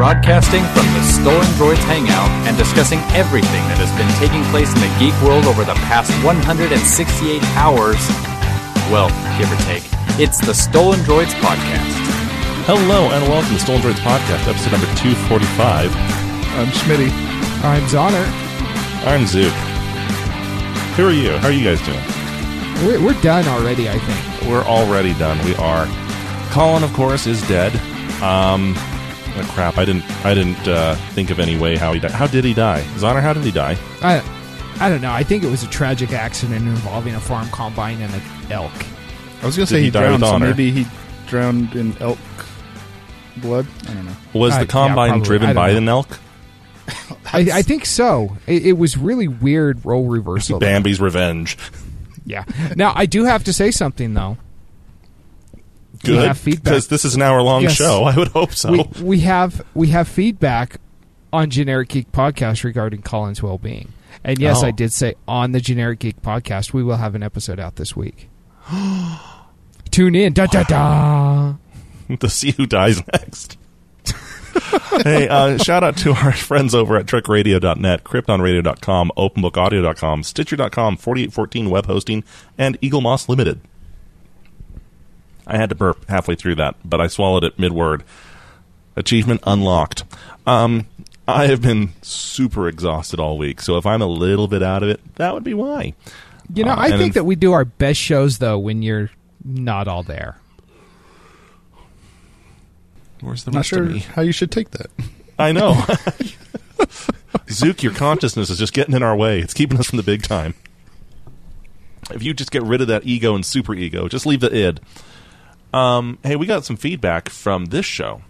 broadcasting from the Stolen Droids Hangout and discussing everything that has been taking place in the geek world over the past 168 hours. Well, give or take. It's the Stolen Droids Podcast. Hello and welcome to Stolen Droids Podcast, episode number 245. I'm Schmitty. I'm Zoner. I'm Zook. Who are you? How are you guys doing? We're, we're done already, I think. We're already done. We are. Colin, of course, is dead. Um, oh, crap. I didn't. I didn't uh, think of any way how he died. How did he die? Zoner, how did he die? I, I don't know. I think it was a tragic accident involving a farm combine and an elk. I was going to Did say he he, drowned, so maybe he drowned in elk blood. I don't know. Was Uh, the combine probably. I driven by know. an elk? I, I think so. It, it was really weird role reversal. Bambi's revenge. Yeah. Now I do have to say something though. We Good, have feedback. because this is an hour-long Yes. show. I would hope so. We we have we have feedback on Generic Geek podcast regarding Colin's well being. And yes, Oh. I did say on the Generic Geek podcast we will have an episode out this week. Tune in. Da da da. to see who dies next. hey, uh, shout out to our friends over at trekradio.net, kryptonradio.com, openbookaudio.com, stitcher.com, 4814 web hosting, and Eaglemoss Limited. I had to burp halfway through that, but I swallowed it mid word. Achievement unlocked. Um, I have been super exhausted all week, so if I'm a little bit out of it, that would be why. You know, Uh, I think in- that we do our best shows though when you're not all there. Where's the Not rest sure of me? how you should take that. I know. Zook, your consciousness is just getting in our way. It's keeping us from the big time. If you just get rid of that ego and super ego, just leave the id. Um, hey, we got some feedback from this show.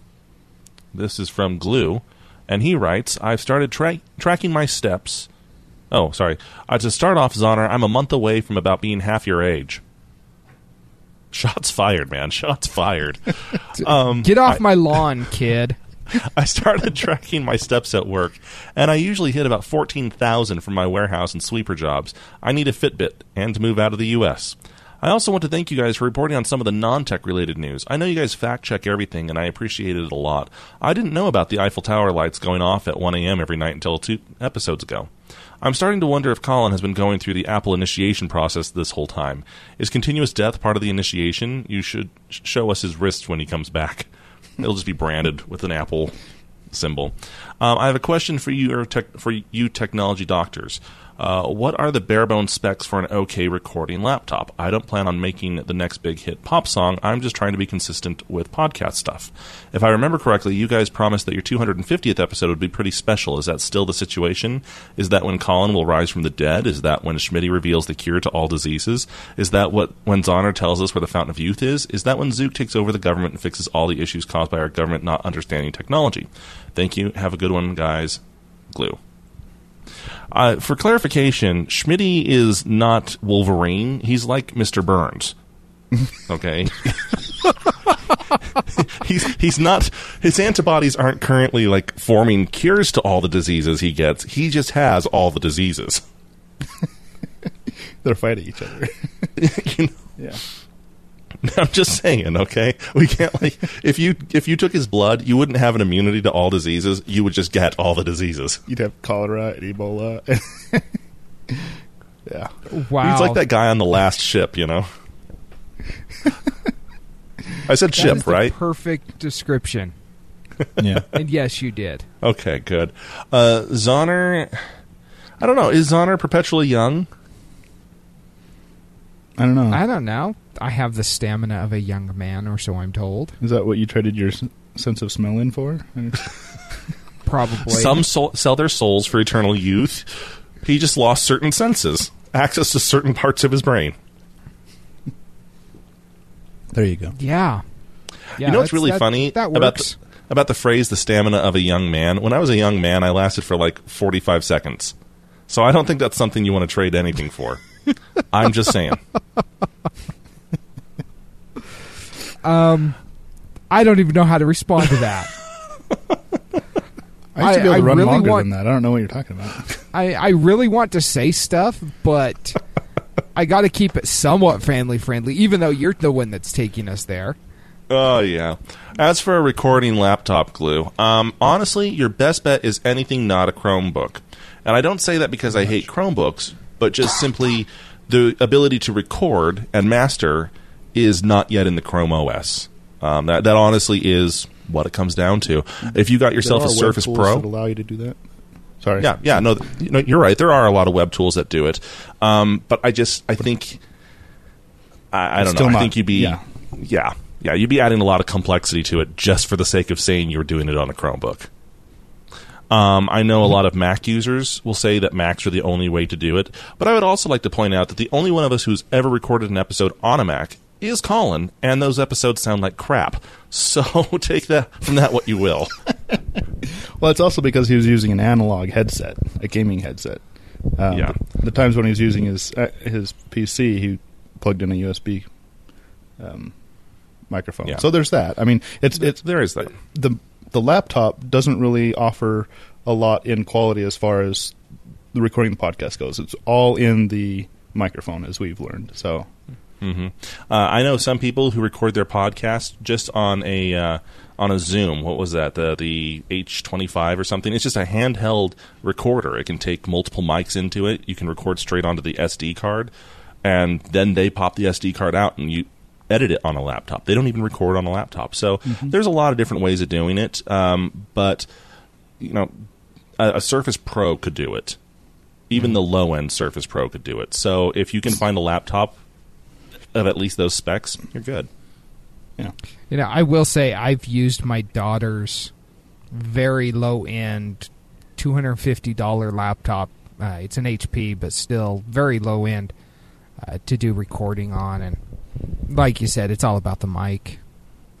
This is from Glue, and he writes, "I've started tra- tracking my steps." Oh, sorry. Uh, to start off, Zoner, I'm a month away from about being half your age. Shots fired, man. Shots fired. um, Get off my lawn, kid. I started tracking my steps at work, and I usually hit about 14,000 from my warehouse and sweeper jobs. I need a Fitbit and to move out of the U.S. I also want to thank you guys for reporting on some of the non tech related news. I know you guys fact check everything, and I appreciate it a lot. I didn't know about the Eiffel Tower lights going off at 1 a.m. every night until two episodes ago. I'm starting to wonder if Colin has been going through the Apple initiation process this whole time. Is continuous death part of the initiation? You should show us his wrist when he comes back. It'll just be branded with an Apple symbol. Um, I have a question for you, tech, for you technology doctors. Uh, what are the bare bones specs for an OK recording laptop? I don't plan on making the next big hit pop song. I'm just trying to be consistent with podcast stuff. If I remember correctly, you guys promised that your 250th episode would be pretty special. Is that still the situation? Is that when Colin will rise from the dead? Is that when Schmitty reveals the cure to all diseases? Is that what when Zoner tells us where the fountain of youth is? Is that when Zook takes over the government and fixes all the issues caused by our government not understanding technology? Thank you. Have a good one, guys. Glue. Uh, for clarification, Schmitty is not Wolverine. He's like Mr. Burns. Okay. he's he's not his antibodies aren't currently like forming cures to all the diseases he gets. He just has all the diseases. They're fighting each other. you know, yeah. I'm just saying, okay? We can't like if you if you took his blood, you wouldn't have an immunity to all diseases. You would just get all the diseases. You'd have cholera and Ebola. yeah. Wow. He's like that guy on the last ship, you know. I said That ship, is the right? perfect description. Yeah. And yes, you did. Okay, good. Uh, Zoner, I don't know. Is Zoner perpetually young? I don't know. I don't know. I have the stamina of a young man, or so I'm told. Is that what you traded your s- sense of smell in for? Probably. Some soul, sell their souls for eternal youth. He just lost certain senses, access to certain parts of his brain. there you go. Yeah. yeah you know what's really that- funny That about the, about the phrase "the stamina of a young man"? When I was a young man, I lasted for like forty-five seconds. So I don't think that's something you want to trade anything for. I'm just saying. um, I don't even know how to respond to that. I used to be I- able to I run really longer want- than that. I don't know what you're talking about. I, I really want to say stuff, but I got to keep it somewhat family friendly, even though you're the one that's taking us there. Oh yeah. As for a recording laptop glue, um, honestly, your best bet is anything not a Chromebook. And I don't say that because I hate Chromebooks, but just simply the ability to record and master is not yet in the Chrome OS. Um, that that honestly is what it comes down to. If you got yourself There a Surface Pro, that allow you to do that. Sorry. yeah, yeah, no, know, you're right. There are a lot of web tools that do it, um, but I just, I think, I, I don't know. I think you'd be, yeah. yeah. yeah, you'd be adding a lot of complexity to it just for the sake of saying you're doing it on a Chromebook. Um, I know a lot of Mac users will say that Macs are the only way to do it, but I would also like to point out that the only one of us who's ever recorded an episode on a Mac is Colin, and those episodes sound like crap. So take that from that what you will. Well, it's also because he was using an analog headset, a gaming headset. Um, Yeah. The times when he was using his uh, his PC, he plugged in a USB um, microphone. Yeah. So there's that. I mean, it's it's there is that. the the laptop doesn't really offer a lot in quality as far as the recording the podcast goes. It's all in the microphone, as we've learned. So hmm Uh, I know some people who record their podcast just on a uh, on a Zoom. What was that? The the H twenty five or something. It's just a handheld recorder. It can take multiple mics into it. You can record straight onto the SD card, and then they pop the SD card out and you edit it on a laptop. They don't even record on a laptop. So there's a lot of different ways of doing it. Um, but you know, a, a Surface Pro could do it. Even the low end Surface Pro could do it. So if you can find a laptop of at least those specs, you're good. yeah, You know, I will say I've used my daughter's very low end $250 laptop. Uh, it's an HP, but still very low end uh, to do recording on. And like you said, it's all about the mic.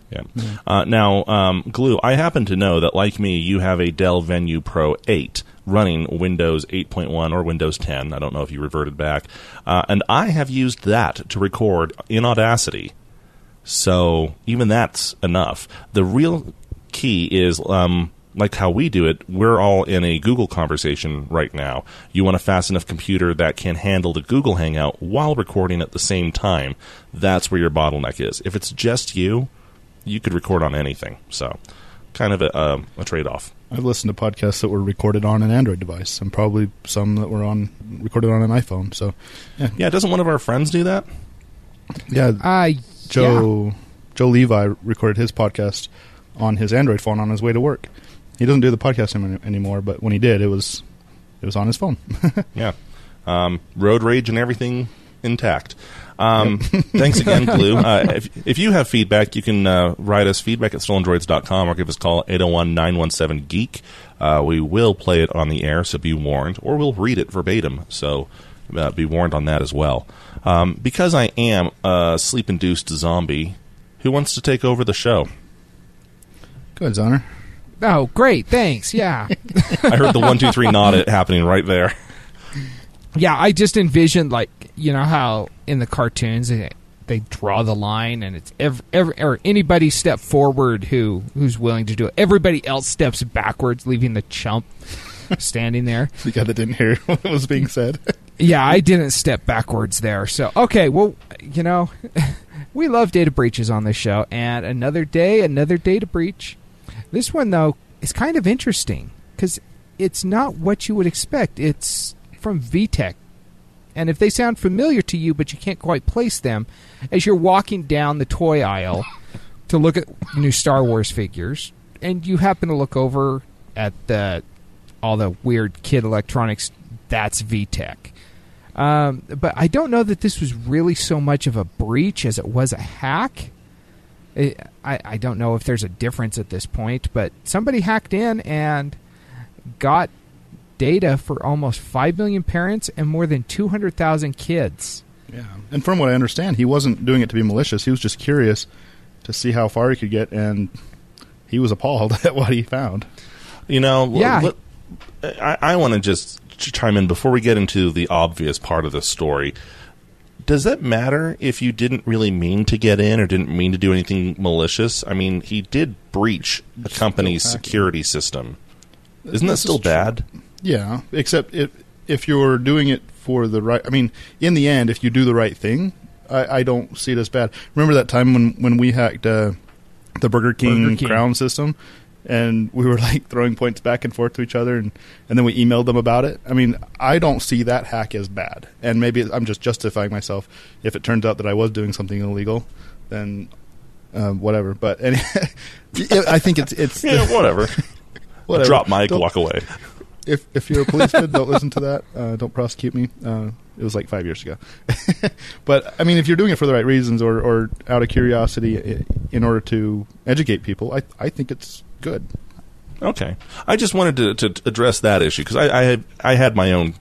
Yeah. Uh, now, um, Glue, I happen to know that, like me, you have a Dell Venue Pro 8 running Windows 8.1 or Windows 10. I don't know if you reverted back. Uh, and I have used that to record in Audacity. So even that's enough. The real key is um, like how we do it. We're all in a Google conversation right now. You want a fast enough computer that can handle the Google Hangout while recording at the same time. That's where your bottleneck is. If it's just you, you could record on anything. So, kind of a, um, a trade off. I've listened to podcasts that were recorded on an Android device, and probably some that were on recorded on an iPhone. So Yeah, yeah doesn't one of our friends do that? yeah, Uh, Joe Joe Levi recorded his podcast on his Android phone on his way to work. He doesn't do the podcast any- anymore, but when he did, it was it was on his phone. Yeah. Um, road rage and everything intact. Um, thanks again, Glue. Uh, if, if you have feedback, you can uh, write us feedback at stolendroids.com or give us a call 801 917 Geek. Uh, we will play it on the air, so be warned, or we'll read it verbatim, so uh, be warned on that as well. Um, because I am a sleep induced zombie, who wants to take over the show? Go ahead, Zoner. Oh, great. Thanks. Yeah. I heard the one, two, three nod it happening right there. yeah, I just envisioned like you know how in the cartoons they, they draw the line and it's every, every or anybody step forward who who's willing to do it. Everybody else steps backwards, leaving the chump standing there. The guy that didn't hear what was being said. Yeah, I didn't step backwards there. So okay, well, you know, we love data breaches on this show, and another day, another data breach. This one though is kind of interesting because it's not what you would expect. It's from VTech, and if they sound familiar to you, but you can't quite place them, as you're walking down the toy aisle to look at new Star Wars figures, and you happen to look over at the all the weird kid electronics. That's VTech. Um, but I don't know that this was really so much of a breach as it was a hack. I, I I don't know if there's a difference at this point, but somebody hacked in and got data for almost 5 million parents and more than 200,000 kids. Yeah, and from what I understand, he wasn't doing it to be malicious. He was just curious to see how far he could get, and he was appalled at what he found. You know, l- Yeah. l- I, I want to just chime in before we get into the obvious part of the story. Does that matter if you didn't really mean to get in or didn't mean to do anything malicious? I mean, he did breach a company's security system. Isn't that This is still true. bad? Yeah, except if if you're doing it for the right, I mean, in the end, if you do the right thing, I, I don't see it as bad. Remember that time when when we hacked uh, the Burger King, Burger King. Crown system, and we were like throwing points back and forth to each other, and and then we emailed them about it. I mean, I don't see that hack as bad, and maybe I'm just justifying myself. If it turns out that I was doing something illegal, then uh, whatever. But any, I think it's it's Yeah, whatever. whatever. Drop mic, Don't- walk away. if if you're a policeman, don't listen to that. Uh, don't prosecute me. Uh, it was like five years ago. but I mean, if you're doing it for the right reasons or, or out of curiosity in order to educate people, I I think it's good. Okay, I just wanted to, to address that issue because I, I had I had my own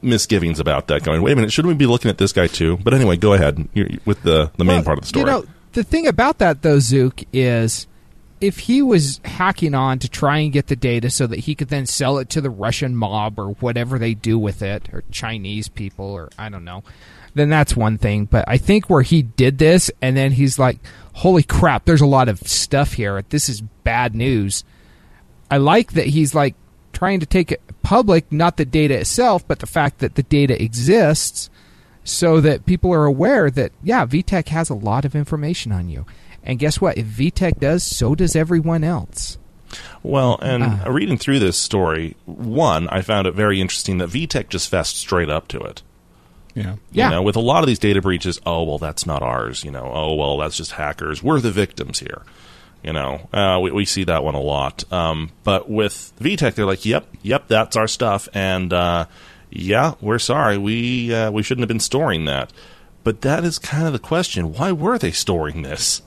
misgivings about that. Going, wait a minute, shouldn't we be looking at this guy too? But anyway, go ahead You're, with the the main Well, part of the story. You know, the thing about that though, Zook, is if he was hacking on to try and get the data so that he could then sell it to the Russian mob or whatever they do with it, or Chinese people, or I don't know, then that's one thing. But I think where he did this and then he's like, holy crap, there's a lot of stuff here. This is bad news. I like that he's like trying to take it public, not the data itself, but the fact that the data exists so that people are aware that yeah, VTech has a lot of information on you. And guess what? If VTech does, so does everyone else. Well, and Ah. reading through this story, one, I found it very interesting that VTech just fessed straight up to it. Yeah. Yeah. You know, with a lot of these data breaches, oh well, that's not ours. You know, oh well, that's just hackers. We're the victims here. You know, uh, we, we see that one a lot. Um, but with VTech, they're like, "Yep, yep, that's our stuff," and uh, yeah, we're sorry, we uh, we shouldn't have been storing that. But that is kind of the question: Why were they storing this?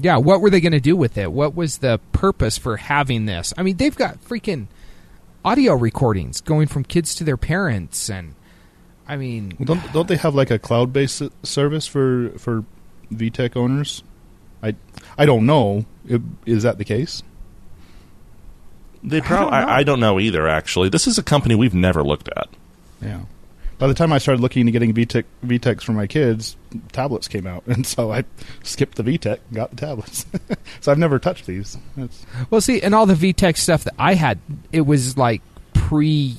Yeah, what were they going to do with it? What was the purpose for having this? I mean, they've got freaking audio recordings going from kids to their parents and I mean, don't don't they have like a cloud based service for for VTech owners? I I don't know. Is that the case? They probably, don't. I, I don't know either. Actually, this is a company we've never looked at. Yeah. By the time I started looking into getting VTech VTechs for my kids, tablets came out, and so I skipped the VTech and got the tablets. so I've never touched these. That's, well, see, and all the VTech stuff that I had, it was like pre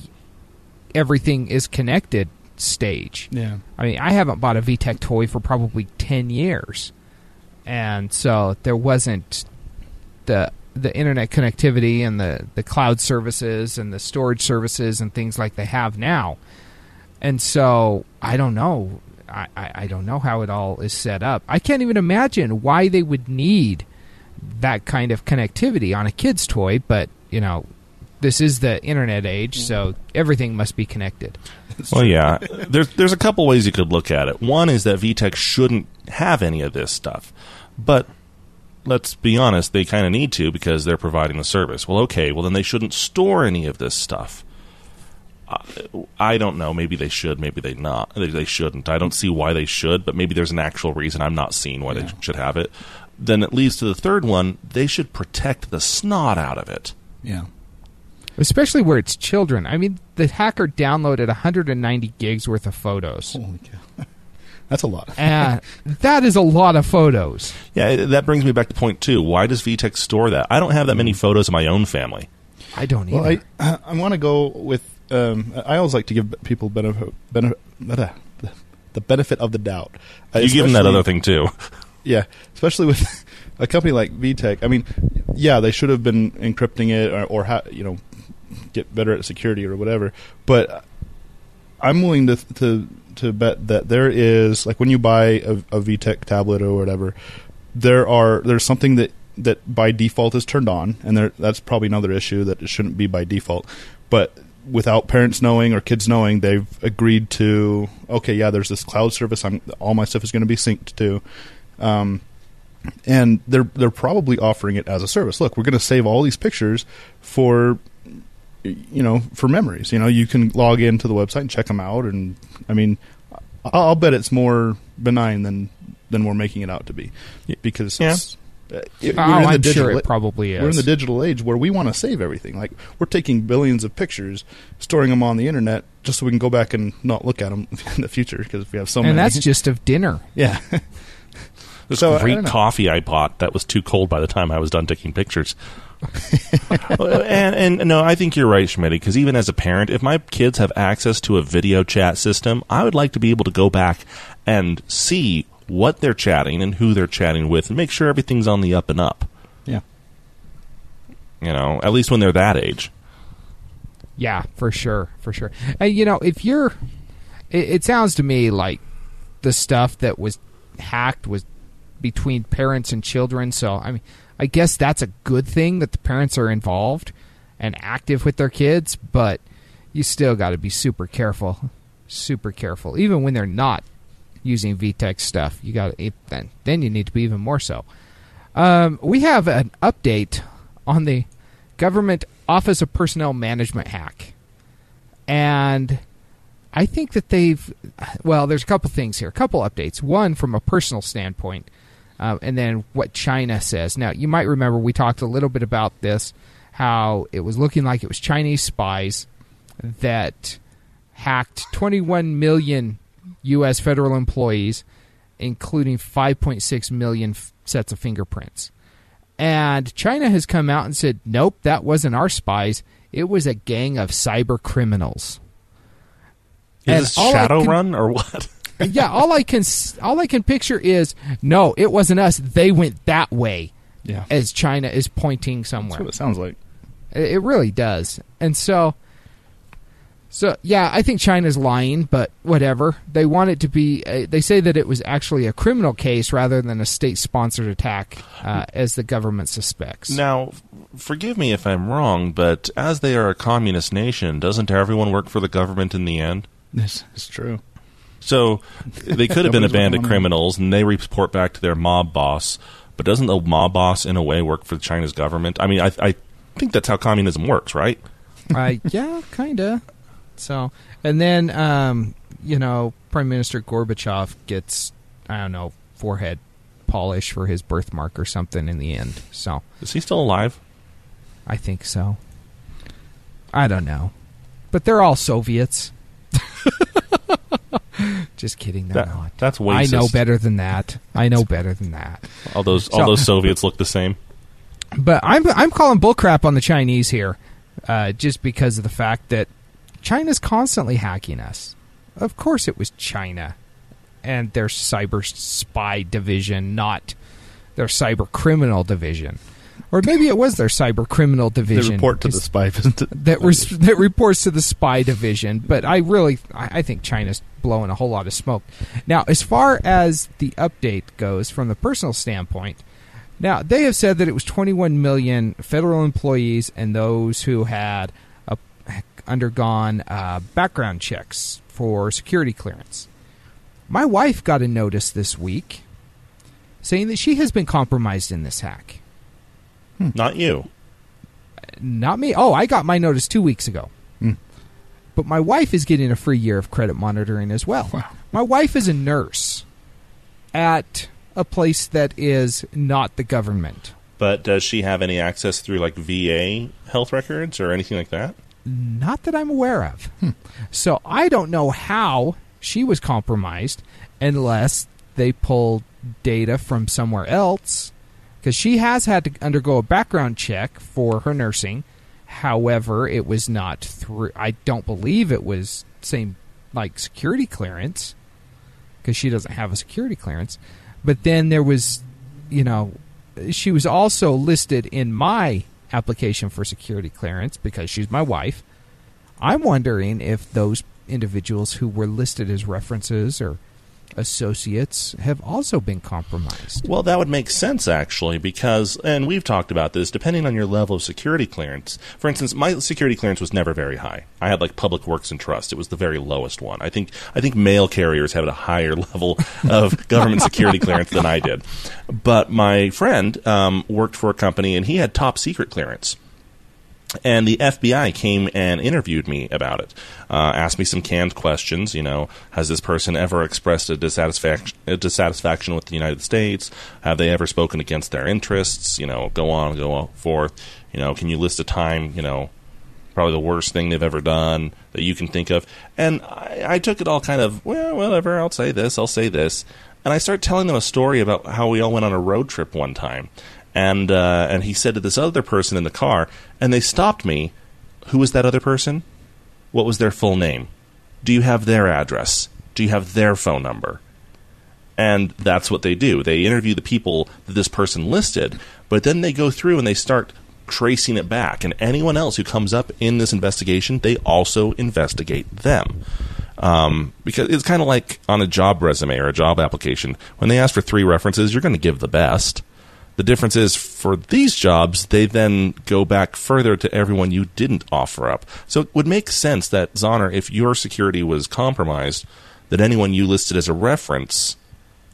everything is connected stage. yeah. I mean, I haven't bought a VTech toy for probably 10 years. And so there wasn't the the internet connectivity and the, the cloud services and the storage services and things like they have now. And so I don't know. I, I, I don't know how it all is set up. I can't even imagine why they would need that kind of connectivity on a kid's toy, but you know, this is the internet age, so everything must be connected. Well, yeah. There's there's a couple ways you could look at it. One is that VTech shouldn't have any of this stuff, but let's be honest, they kind of need to because they're providing the service. Well, okay, well then they shouldn't store any of this stuff. I- I don't know. Maybe they should. Maybe they not. They, they shouldn't. I don't see why they should, but maybe there's an actual reason I'm not seeing why they should have it. Then it leads to the third one. They should protect the snot out of it. Yeah. Especially where it's children. I mean, the hacker downloaded 190 gigs worth of photos, Holy cow. That's a lot. and that is a lot of photos. Yeah, it, that brings me back to point two. Why does VTech store that? I don't have that many photos of my own family. I don't either. Well, I I want to go with. Um, I always like to give people benefit, benefit the benefit of the doubt. Uh, You give them that other thing too. Yeah, especially with a company like VTech. I mean, yeah, they should have been encrypting it or, or ha- you know get better at security or whatever. But I'm willing to to to bet that there is like when you buy a, a VTech tablet or whatever, there are there's something that that by default is turned on, and there that's probably another issue that it shouldn't be by default. But without parents knowing or kids knowing, they've agreed to okay, yeah, there's this cloud service. I'm all my stuff is going to be synced to. Um, and they're they're probably offering it as a service. Look, we're going to save all these pictures for you know for memories. You know, you can log into the website and check them out. And I mean, I'll, I'll bet it's more benign than than we're making it out to be because Yeah. it's, uh, it- oh, we're in the I'm digital sure it probably is. we're in the digital age where we want to save everything. Like we're taking billions of pictures, storing them on the internet, just so we can go back and not look at them in the future because we have so many. and that's just of dinner. yeah. This So, I great don't coffee I bought that was too cold by the time I was done taking pictures. And, and no, I think you're right, Schmidt. Because even as a parent, if my kids have access to a video chat system, I would like to be able to go back and see what they're chatting and who they're chatting with, and make sure everything's on the up and up. Yeah. You know, at least when they're that age. Yeah, for sure, for sure. And you know, if you're, it, it sounds to me like the stuff that was hacked was between parents and children. So I mean, I guess that's a good thing that the parents are involved and active with their kids, but you still got to be super careful, super careful, even when they're not using VTech stuff. You got to then then you need to be even more so. Um, we have an update on the government Office of Personnel Management hack, and I think that they've well, there's a couple things here, a couple updates. One from a personal standpoint, uh, and then what China says. Now, you might remember we talked a little bit about this, how it was looking like it was Chinese spies that hacked 21 million U.S. federal employees, including 5.6 million f- sets of fingerprints. And China has come out and said, nope, that wasn't our spies. It was a gang of cyber criminals. Is And this can- or what? yeah, all I can all I can picture is no, it wasn't us. They went that way Yeah. as China is pointing That's somewhere. what it sounds like. It it really does. And so so yeah, I think China's lying, but whatever. They want it to be uh, they say that it was actually a criminal case rather than a state-sponsored attack uh, as the government suspects. Now, forgive me if I'm wrong, but as they are a communist nation, doesn't everyone work for the government in the end? This is true. So they could have been a band of criminals, and they report back to their mob boss. But doesn't the mob boss, in a way, work for China's government? I mean, I, I think that's how communism works, right? uh, yeah, kind of. So, and then um, you know, Prime Minister Gorbachev gets I don't know forehead polish for his birthmark or something in the end. So, Is he still alive? I think so. I don't know, but they're all Soviets. Just kidding, they're That, not. that's I racist. know better than that. I know better than that. All those all So- those Soviets look the same. But I'm I'm calling bullcrap on the Chinese here, uh, just because of the fact that China's constantly hacking us. Of course, it was China and their cyber spy division, not their cyber criminal division, or maybe it was their cyber criminal They division. report to the spy. that res- that reports to the spy division. But I really, I, I think China's blowing a whole lot of smoke. Now, as far as the update goes, from the personal standpoint, now they have said that it was 21 million federal employees and those who had uh, undergone uh, background checks for security clearance. My wife got a notice this week saying that she has been compromised in this hack. Not you. Not me. Oh, I got my notice two weeks ago. Hmm. But my wife is getting a free year of credit monitoring as well. Wow. My wife is a nurse at a place that is not the government. But does she have any access through like VA health records or anything like that? Not that I'm aware of. So I don't know how she was compromised unless they pulled data from somewhere else. Because she has had to undergo a background check for her nursing. However, it was not through. I don't believe it was same like security clearance because she doesn't have a security clearance. But then there was, you know, she was also listed in my application for security clearance because she's my wife. I'm wondering if those individuals who were listed as references or associates have also been compromised. Well, that would make sense actually, because, and we've talked about this, depending on your level of security clearance. For instance, my security clearance was never very high. I had like public works and trust. It was the very lowest one. I think, I think mail carriers had a higher level of government security clearance than I did. But my friend um, worked for a company and he had top secret clearance. And the FBI came and interviewed me about it. Uh, asked me some canned questions. You know, has this person ever expressed a dissatisfaction, a dissatisfaction with the United States? Have they ever spoken against their interests? You know, go on, go on forth. You know, can you list a time? You know, probably the worst thing they've ever done that you can think of. And I, I took it all kind of well, whatever. I'll say this. I'll say this. And I start telling them a story about how we all went on a road trip one time and uh, and he said to this other person in the car, and they stopped me. Who was that other person? What was their full name? Do you have their address? Do you have their phone number? And that's what they do. They interview the people that this person listed, but then they go through and they start tracing it back. And anyone else who comes up in this investigation, they also investigate them. Um, because it's kind of like on a job resume or a job application. When they ask for three references, you're going to give the best. The difference is for these jobs, they then go back further to everyone you didn't offer up. So it would make sense that Zoner, if your security was compromised, that anyone you listed as a reference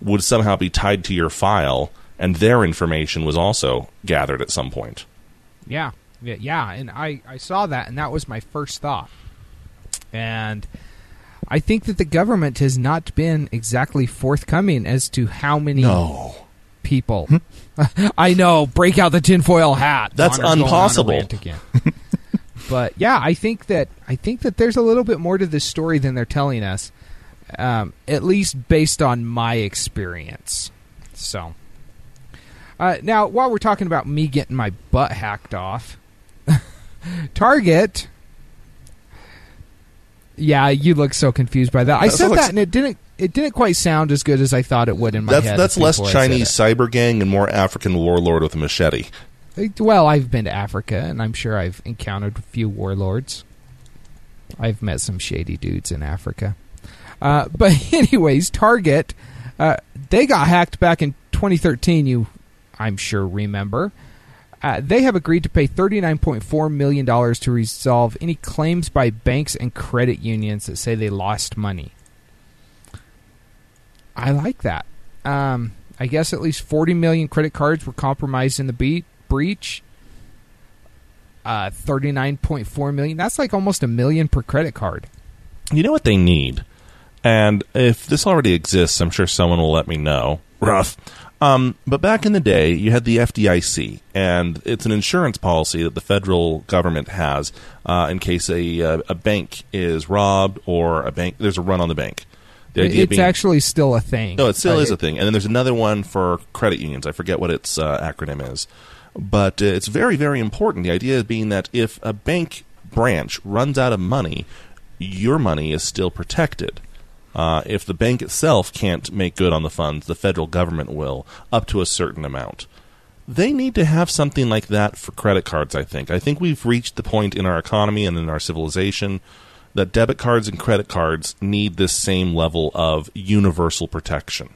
would somehow be tied to your file and their information was also gathered at some point. Yeah, yeah, yeah. And I, I saw that, and that was my first thought. And I think that the government has not been exactly forthcoming as to how many No. People. I know. Break out the tinfoil hat. That's Donner's going on a impossible. but yeah, I think that I think that there's a little bit more to this story than they're telling us. Um, at least based on my experience. So. Uh, now, while we're talking about me getting my butt hacked off, Target. Yeah, you look so confused by that. I That said that, and it didn't. It didn't quite sound as good as I thought it would in my That's head. that's less before I said Chinese cyber gang and more African warlord with a machete. Well, I've been to Africa, and I'm sure I've encountered a few warlords. I've met some shady dudes in Africa. Uh, but anyways, Target, uh, they got hacked back in 2013. You, I'm sure, remember. Uh, they have agreed to pay $39.4 million to resolve any claims by banks and credit unions that say they lost money. I like that. Um, I guess at least 40 million credit cards were compromised in the be- breach. Uh, 39.4 million. That's like almost a million per credit card. You know what they need? And if this already exists, I'm sure someone will let me know. Rough. Um, but back in the day, you had the FDIC, and it's an insurance policy that the federal government has uh, in case a, uh, a bank is robbed or a bank there's a run on the bank. The idea It's being- actually still a thing. No, it still is a thing. And then there's another one for credit unions. I forget what its uh, acronym is. But uh, it's very, very important. The idea being that if a bank branch runs out of money, your money is still protected. Uh, if the bank itself can't make good on the funds, the federal government will, up to a certain amount. They need to have something like that for credit cards, I think. I think we've reached the point in our economy and in our civilization that debit cards and credit cards need this same level of universal protection.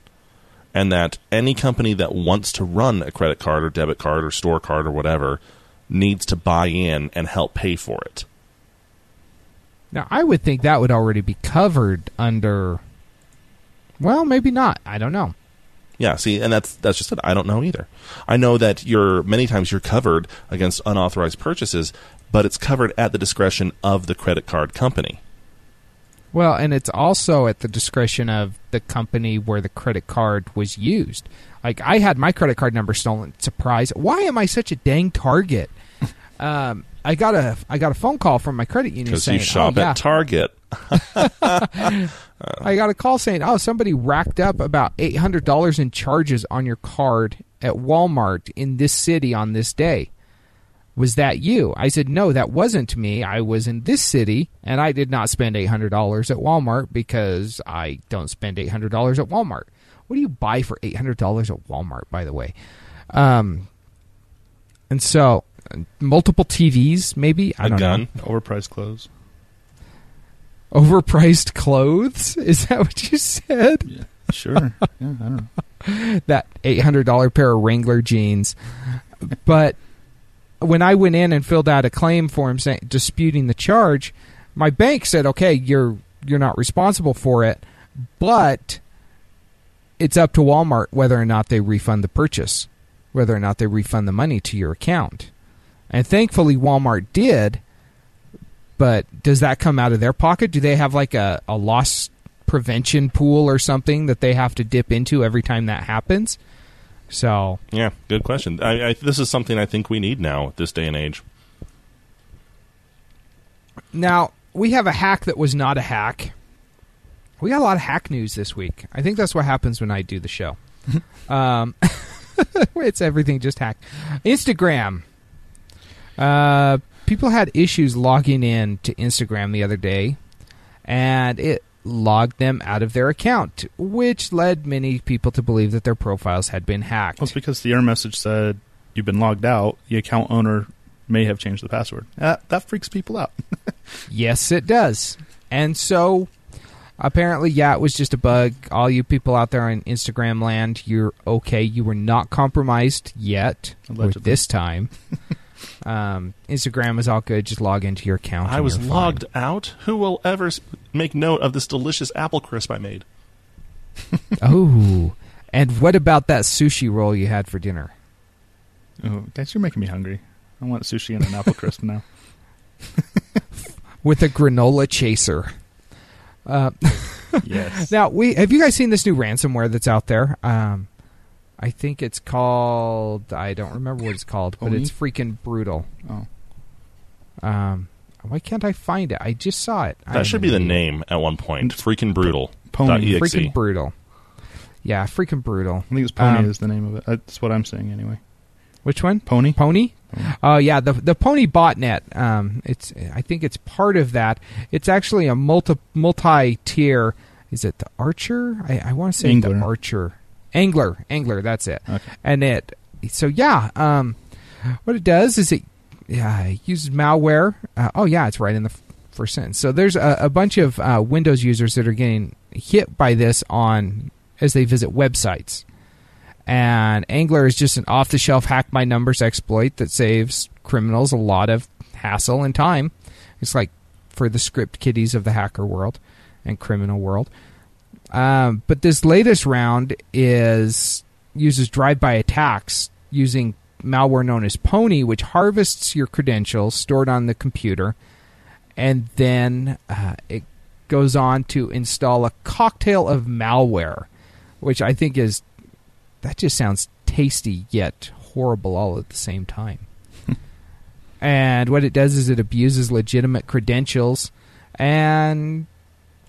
And that any company that wants to run a credit card or debit card or store card or whatever needs to buy in and help pay for it. Now, I would think that would already be covered under. Well, maybe not. I don't know. Yeah, see, and that's that's just it. I don't know either. I know that you're many times you're covered against unauthorized purchases, but it's covered at the discretion of the credit card company. Well, and it's also at the discretion of the company where the credit card was used. Like I had my credit card number stolen. Surprise! Why am I such a dang target? um, I got a I got a phone call from my credit union Because saying, you shop "Oh yeah, at Target. I got a call saying, "Oh, somebody racked up about eight hundred dollars in charges on your card at Walmart in this city on this day." Was that you? I said, "No, that wasn't me. I was in this city, and I did not spend eight hundred dollars at Walmart because I don't spend eight hundred dollars at Walmart. What do you buy for eight hundred dollars at Walmart, by the way?" Um, and so multiple TVs, maybe I A don't know gun. Overpriced clothes. overpriced clothes. Is that what you said? Yeah, Sure. yeah, I don't know. that eight hundred dollar pair of Wrangler jeans. But when I went in and filled out a claim form saying, disputing the charge, my bank said, "Okay, you're you're not responsible for it, but it's up to Walmart whether or not they refund the purchase, whether or not they refund the money to your account." And thankfully, Walmart did. But does that come out of their pocket? Do they have like a, a loss prevention pool or something that they have to dip into every time that happens? So Yeah, good question. I, I, this is something I think we need now at this day and age. now we have a hack that was not a hack. We got a lot of hack news this week. I think that's what happens when I do the show. um, it's everything just hack. Instagram. Uh, people had issues logging in to Instagram the other day, and it logged them out of their account, which led many people to believe that their profiles had been hacked. Well, it's because the error message said you've been logged out. The account owner may have changed the password. That, that freaks people out. Yes, it does. And so, apparently, yeah, it was just a bug. All you people out there on Instagram land, you're okay. You were not compromised yet. Allegedly. this time, um, Instagram is all good. Just log into your account. I was you're fine. logged out. Who will ever make note of this delicious apple crisp I made? Oh, and what about that sushi roll you had for dinner? oh, guys, you're making me hungry. I want sushi and an apple crisp now. With a granola chaser. Uh, Yes. Now, we have you guys seen this new ransomware that's out there? Um, I think it's called. I don't remember what it's called, but Pony? it's freaking brutal. Oh. Um, why can't I find it? I just saw it. That should be the name at one point. Freaking brutal. Pony. Freaking brutal. Yeah, freaking brutal. I think it's Pony Um, is the name of it. That's what I'm saying anyway. Which one? Pony? Pony? Oh yeah, the the Pony botnet. Um, it's I think it's part of that. It's actually a multi multi tier. Is it the Archer? I, I want to say the Archer. Angler, Angler. That's it. Okay. And it. So yeah. Um, what it does is it, yeah, it uses malware. Uh, oh yeah, it's right in the f- first sentence. So there's a, a bunch of uh, Windows users that are getting hit by this on as they visit websites. And Angler is just an off the shelf hack my numbers exploit that saves criminals a lot of hassle and time. It's like for the script kiddies of the hacker world and criminal world. Um, but this latest round is uses drive-by attacks using malware known as Pony, which harvests your credentials stored on the computer, and then uh, it goes on to install a cocktail of malware, which I think is that just sounds tasty yet horrible all at the same time. and what it does is it abuses legitimate credentials and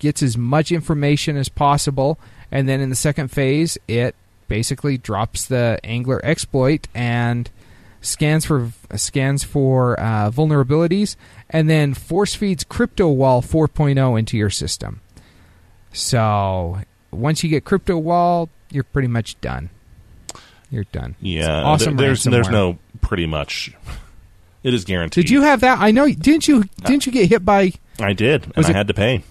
gets as much information as possible. And then in the second phase, it basically drops the Angler exploit and scans for scans for uh, vulnerabilities, and then force feeds CryptoWall 4.0 into your system. So once you get CryptoWall, you're pretty much done. You're done. Yeah. Awesome. there- there's there's no pretty much. It is guaranteed. Did you have that? I know. Didn't you? Didn't you get hit by? I did, and I it- had to pay.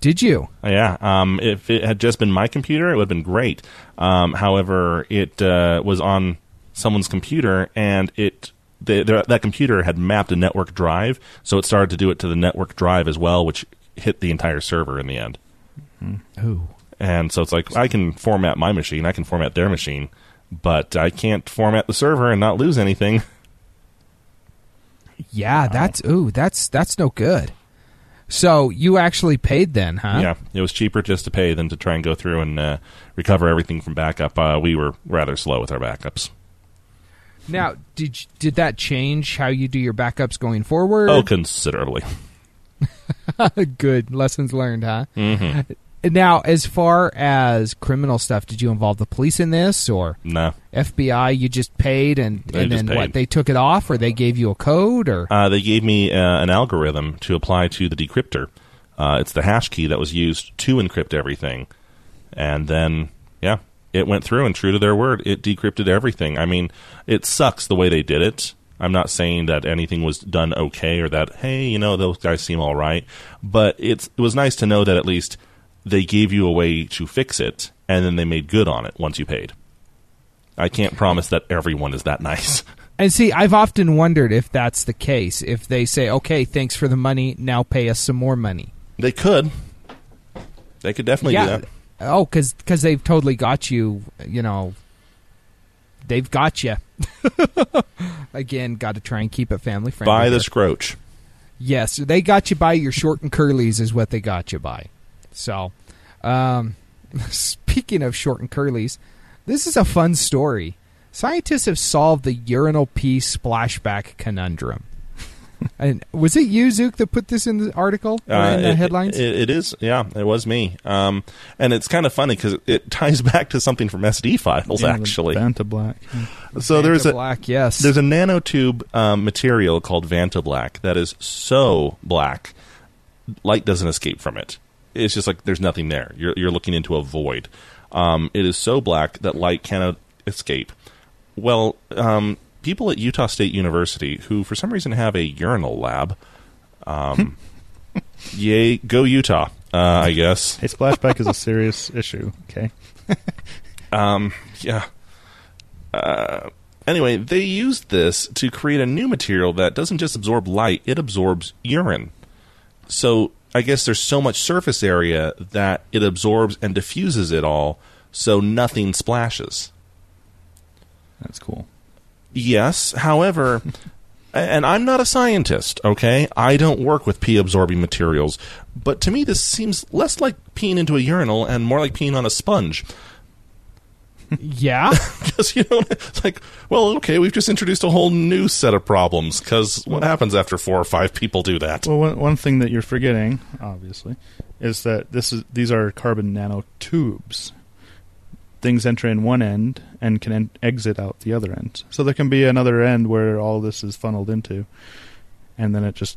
Did you? Yeah. Um, if it had just been my computer, it would have been great. Um, however, it uh, was on someone's computer, and it the, the, that computer had mapped a network drive, so it started to do it to the network drive as well, which hit the entire server in the end. Oh. And so it's like I can format my machine, I can format their machine, but I can't format the server and not lose anything. Yeah, that's ooh, that's that's no good. So you actually paid then, huh? Yeah, it was cheaper just to pay than to try and go through and uh, recover everything from backup. Uh, we were rather slow with our backups. Now, did you- did that change how you do your backups going forward? Oh, considerably. good lessons learned, huh? hmm Now, as far as criminal stuff, did you involve the police in this or No, FBI? You just paid and They and just then what? paid. They took it off, or they gave you a code, or uh, they gave me uh, an algorithm to apply to the decryptor. Uh, it's the hash key that was used to encrypt everything, and then yeah, it went through and true to their word, it decrypted everything. I mean, it sucks the way they did it. I'm not saying that anything was done okay or that hey, you know, those guys seem all right, but it's it was nice to know that at least they gave you a way to fix it, and then they made good on it once you paid. I can't promise that everyone is that nice. And see, I've often wondered if that's the case. If they say, "Okay, thanks for the money, now pay us some more money." They could. They could definitely do that. Oh, because because they've totally got you. You know, they've got you. Again, got to try and keep it family friendly. Buy the scroach. Yes, they got you by your short and curlies is what they got you by. So, um, speaking of short and curlies, this is a fun story. Scientists have solved the urinal pee splashback conundrum. and was it you, Zook, that put this in the article or in the Uh, it- headlines? It, it is, yeah, it was me. Um, and it's kind of funny because it ties back to something from SD files, Yeah, actually. Vantablack. So there's Vanta a black, yes. there's a nanotube um, material called Vantablack that is so black, light doesn't escape from it. It's just like there's nothing there. You're you're looking into a void. Um, it is so black that light cannot escape. Well, um, people at Utah State University, who for some reason have a urinal lab, um, yay, go Utah! Uh, I guess. Hey, splashback is a serious issue. Okay. Um, yeah. Uh, anyway, they used this to create a new material that doesn't just absorb light; it absorbs urine. So I guess there's so much surface area that it absorbs and diffuses it all, so nothing splashes. That's cool. Yes, however, and I'm not a scientist, okay? I don't work with pee absorbing materials, but to me this seems less like peeing into a urinal and more like peeing on a sponge. Yeah. Because, you know, it's like, well, okay, we've just introduced a whole new set of problems, because what happens after four or five people do that? Well, one, one thing that you're forgetting, obviously, is that this is these are carbon nanotubes. Things enter in one end and can en- exit out the other end. So there can be another end where all this is funneled into, and then it just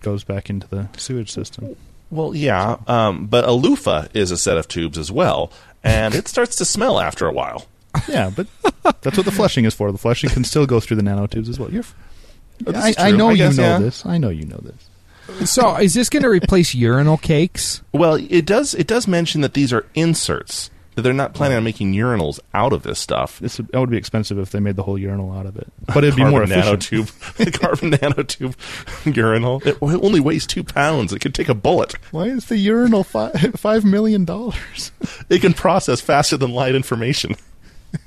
goes back into the sewage system. Well, yeah, um, but a loofah is a set of tubes as well, and it starts to smell after a while. Yeah, but that's what the flushing is for. The flushing can still go through the nanotubes as well. You're, Oh, I, I know I you guess, know yeah. this. I know you know this. so is this going to replace urinal cakes? Well, it does. It does mention that these are inserts. That they're not planning on making urinals out of this stuff. Would, that would be expensive if they made the whole urinal out of it, but it'd be more efficient. nanotube, the carbon nanotube urinal. It, it only weighs two pounds. It could take a bullet. Why is the urinal five, five million dollars? It can process faster than light information.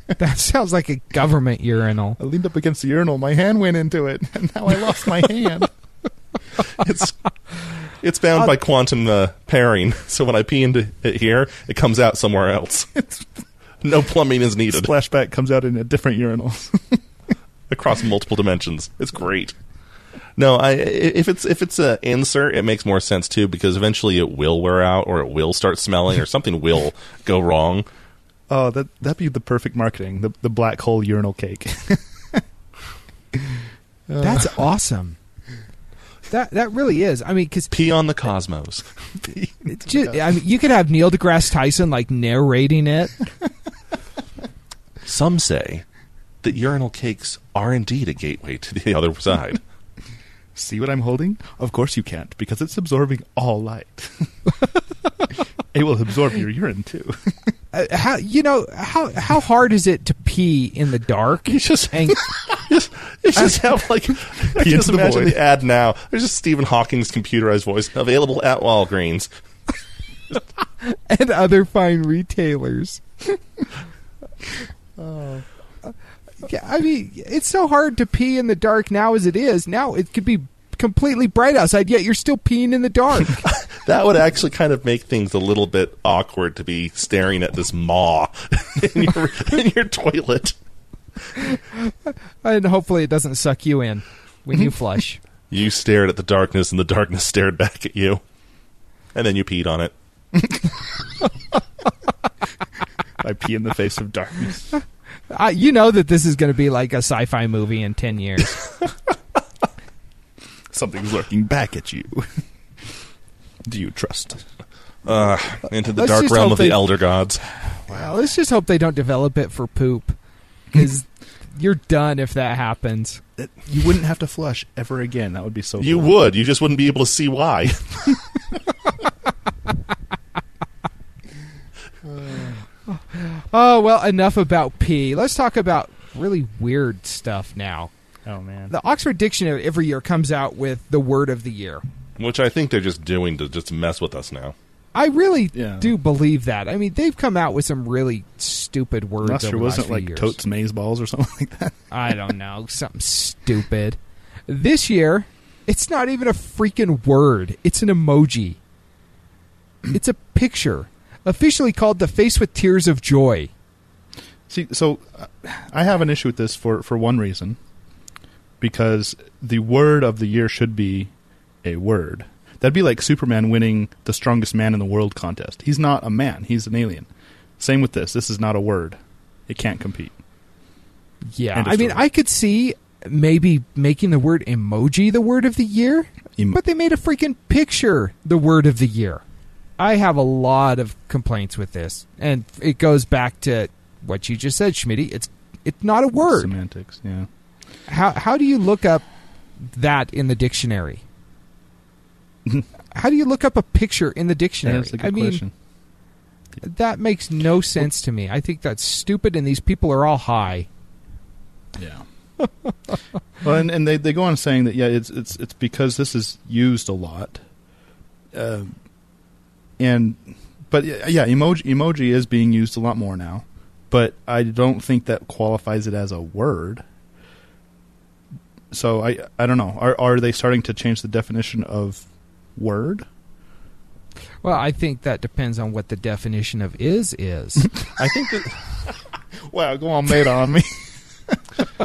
That sounds like a government urinal. I leaned up against the urinal. My hand went into it, and now I lost my hand. It's it's bound by quantum uh, pairing. So when I pee into it here, it comes out somewhere else. no plumbing is needed Splashback comes out in a different urinal. across multiple dimensions. It's great. No, I if it's if it's a insert, it makes more sense too because eventually it will wear out or it will start smelling or something will go wrong. oh, that that'd be the perfect marketing. The the black hole urinal cake. That's awesome. That that really is. I mean, because Pee on the cosmos. I mean, you could have Neil deGrasse Tyson like narrating it. Some say that urinal cakes are indeed a gateway to the other side. See what I'm holding? Of course you can't, because it's absorbing all light. It will absorb your urine too. Uh, how you know how how hard is it to pee in the dark? You just And just, you just have like I just the imagine void. the ad now. There's just Stephen Hawking's computerized voice available at Walgreens. and other fine retailers. Yeah, I mean, it's so hard to pee in the dark now as it is. Now it could be completely bright outside, yet you're still peeing in the dark. That would actually kind of make things a little bit awkward to be staring at this maw in your, in your toilet. and hopefully it doesn't suck you in when you flush. You stared at the darkness, and the darkness stared back at you, and then you peed on it. I pee in the face of darkness. Uh, you know that this is going to be like a sci-fi movie in 10 years. Something's lurking back at you. Do you trust? Uh, into the Let's dark just realm hope of the they- elder gods. well, let's just hope they don't develop it for poop. Because you're done if that happens. That you wouldn't have to flush ever again. That would be so. You cool. would. You just wouldn't be able to see why. Oh, well, enough about pee. Let's talk about really weird stuff now. Oh man. The Oxford Dictionary every year comes out with the word of the year. Which I think they're just doing to just mess with us now. I really Yeah. do believe that. I mean, they've come out with some really stupid words. Last over year the last wasn't few like years. totes maze balls or something like that. I don't know, something stupid. This year, it's not even a freaking word. It's an emoji. It's a picture, officially called the face with tears of joy. See, so uh, I have an issue with this for for one reason, because the word of the year should be a word. That'd be like Superman winning the strongest man in the world contest. He's not a man; he's an alien. Same with this. This is not a word. It can't compete. Yeah, I mean. I could see maybe making the word emoji the word of the year, Em- but they made a freaking picture the word of the year. I have a lot of complaints with this, and it goes back to what you just said, Schmitty. It's it's not a word. Semantics. Yeah. How how do you look up that in the dictionary? how do you look up a picture in the Yeah, dictionary? that's a good I mean, question. that makes no sense to me. I think that's stupid, and these people are all high. Yeah. well, and, and they, they go on saying that yeah, it's it's it's because this is used a lot, uh, and but yeah, yeah, emoji emoji is being used a lot more now, but I don't think that qualifies it as a word. So I I don't know. Are are they starting to change the definition of word? Well, I think that depends on what the definition of is is. I think that Wow, go on, made on me.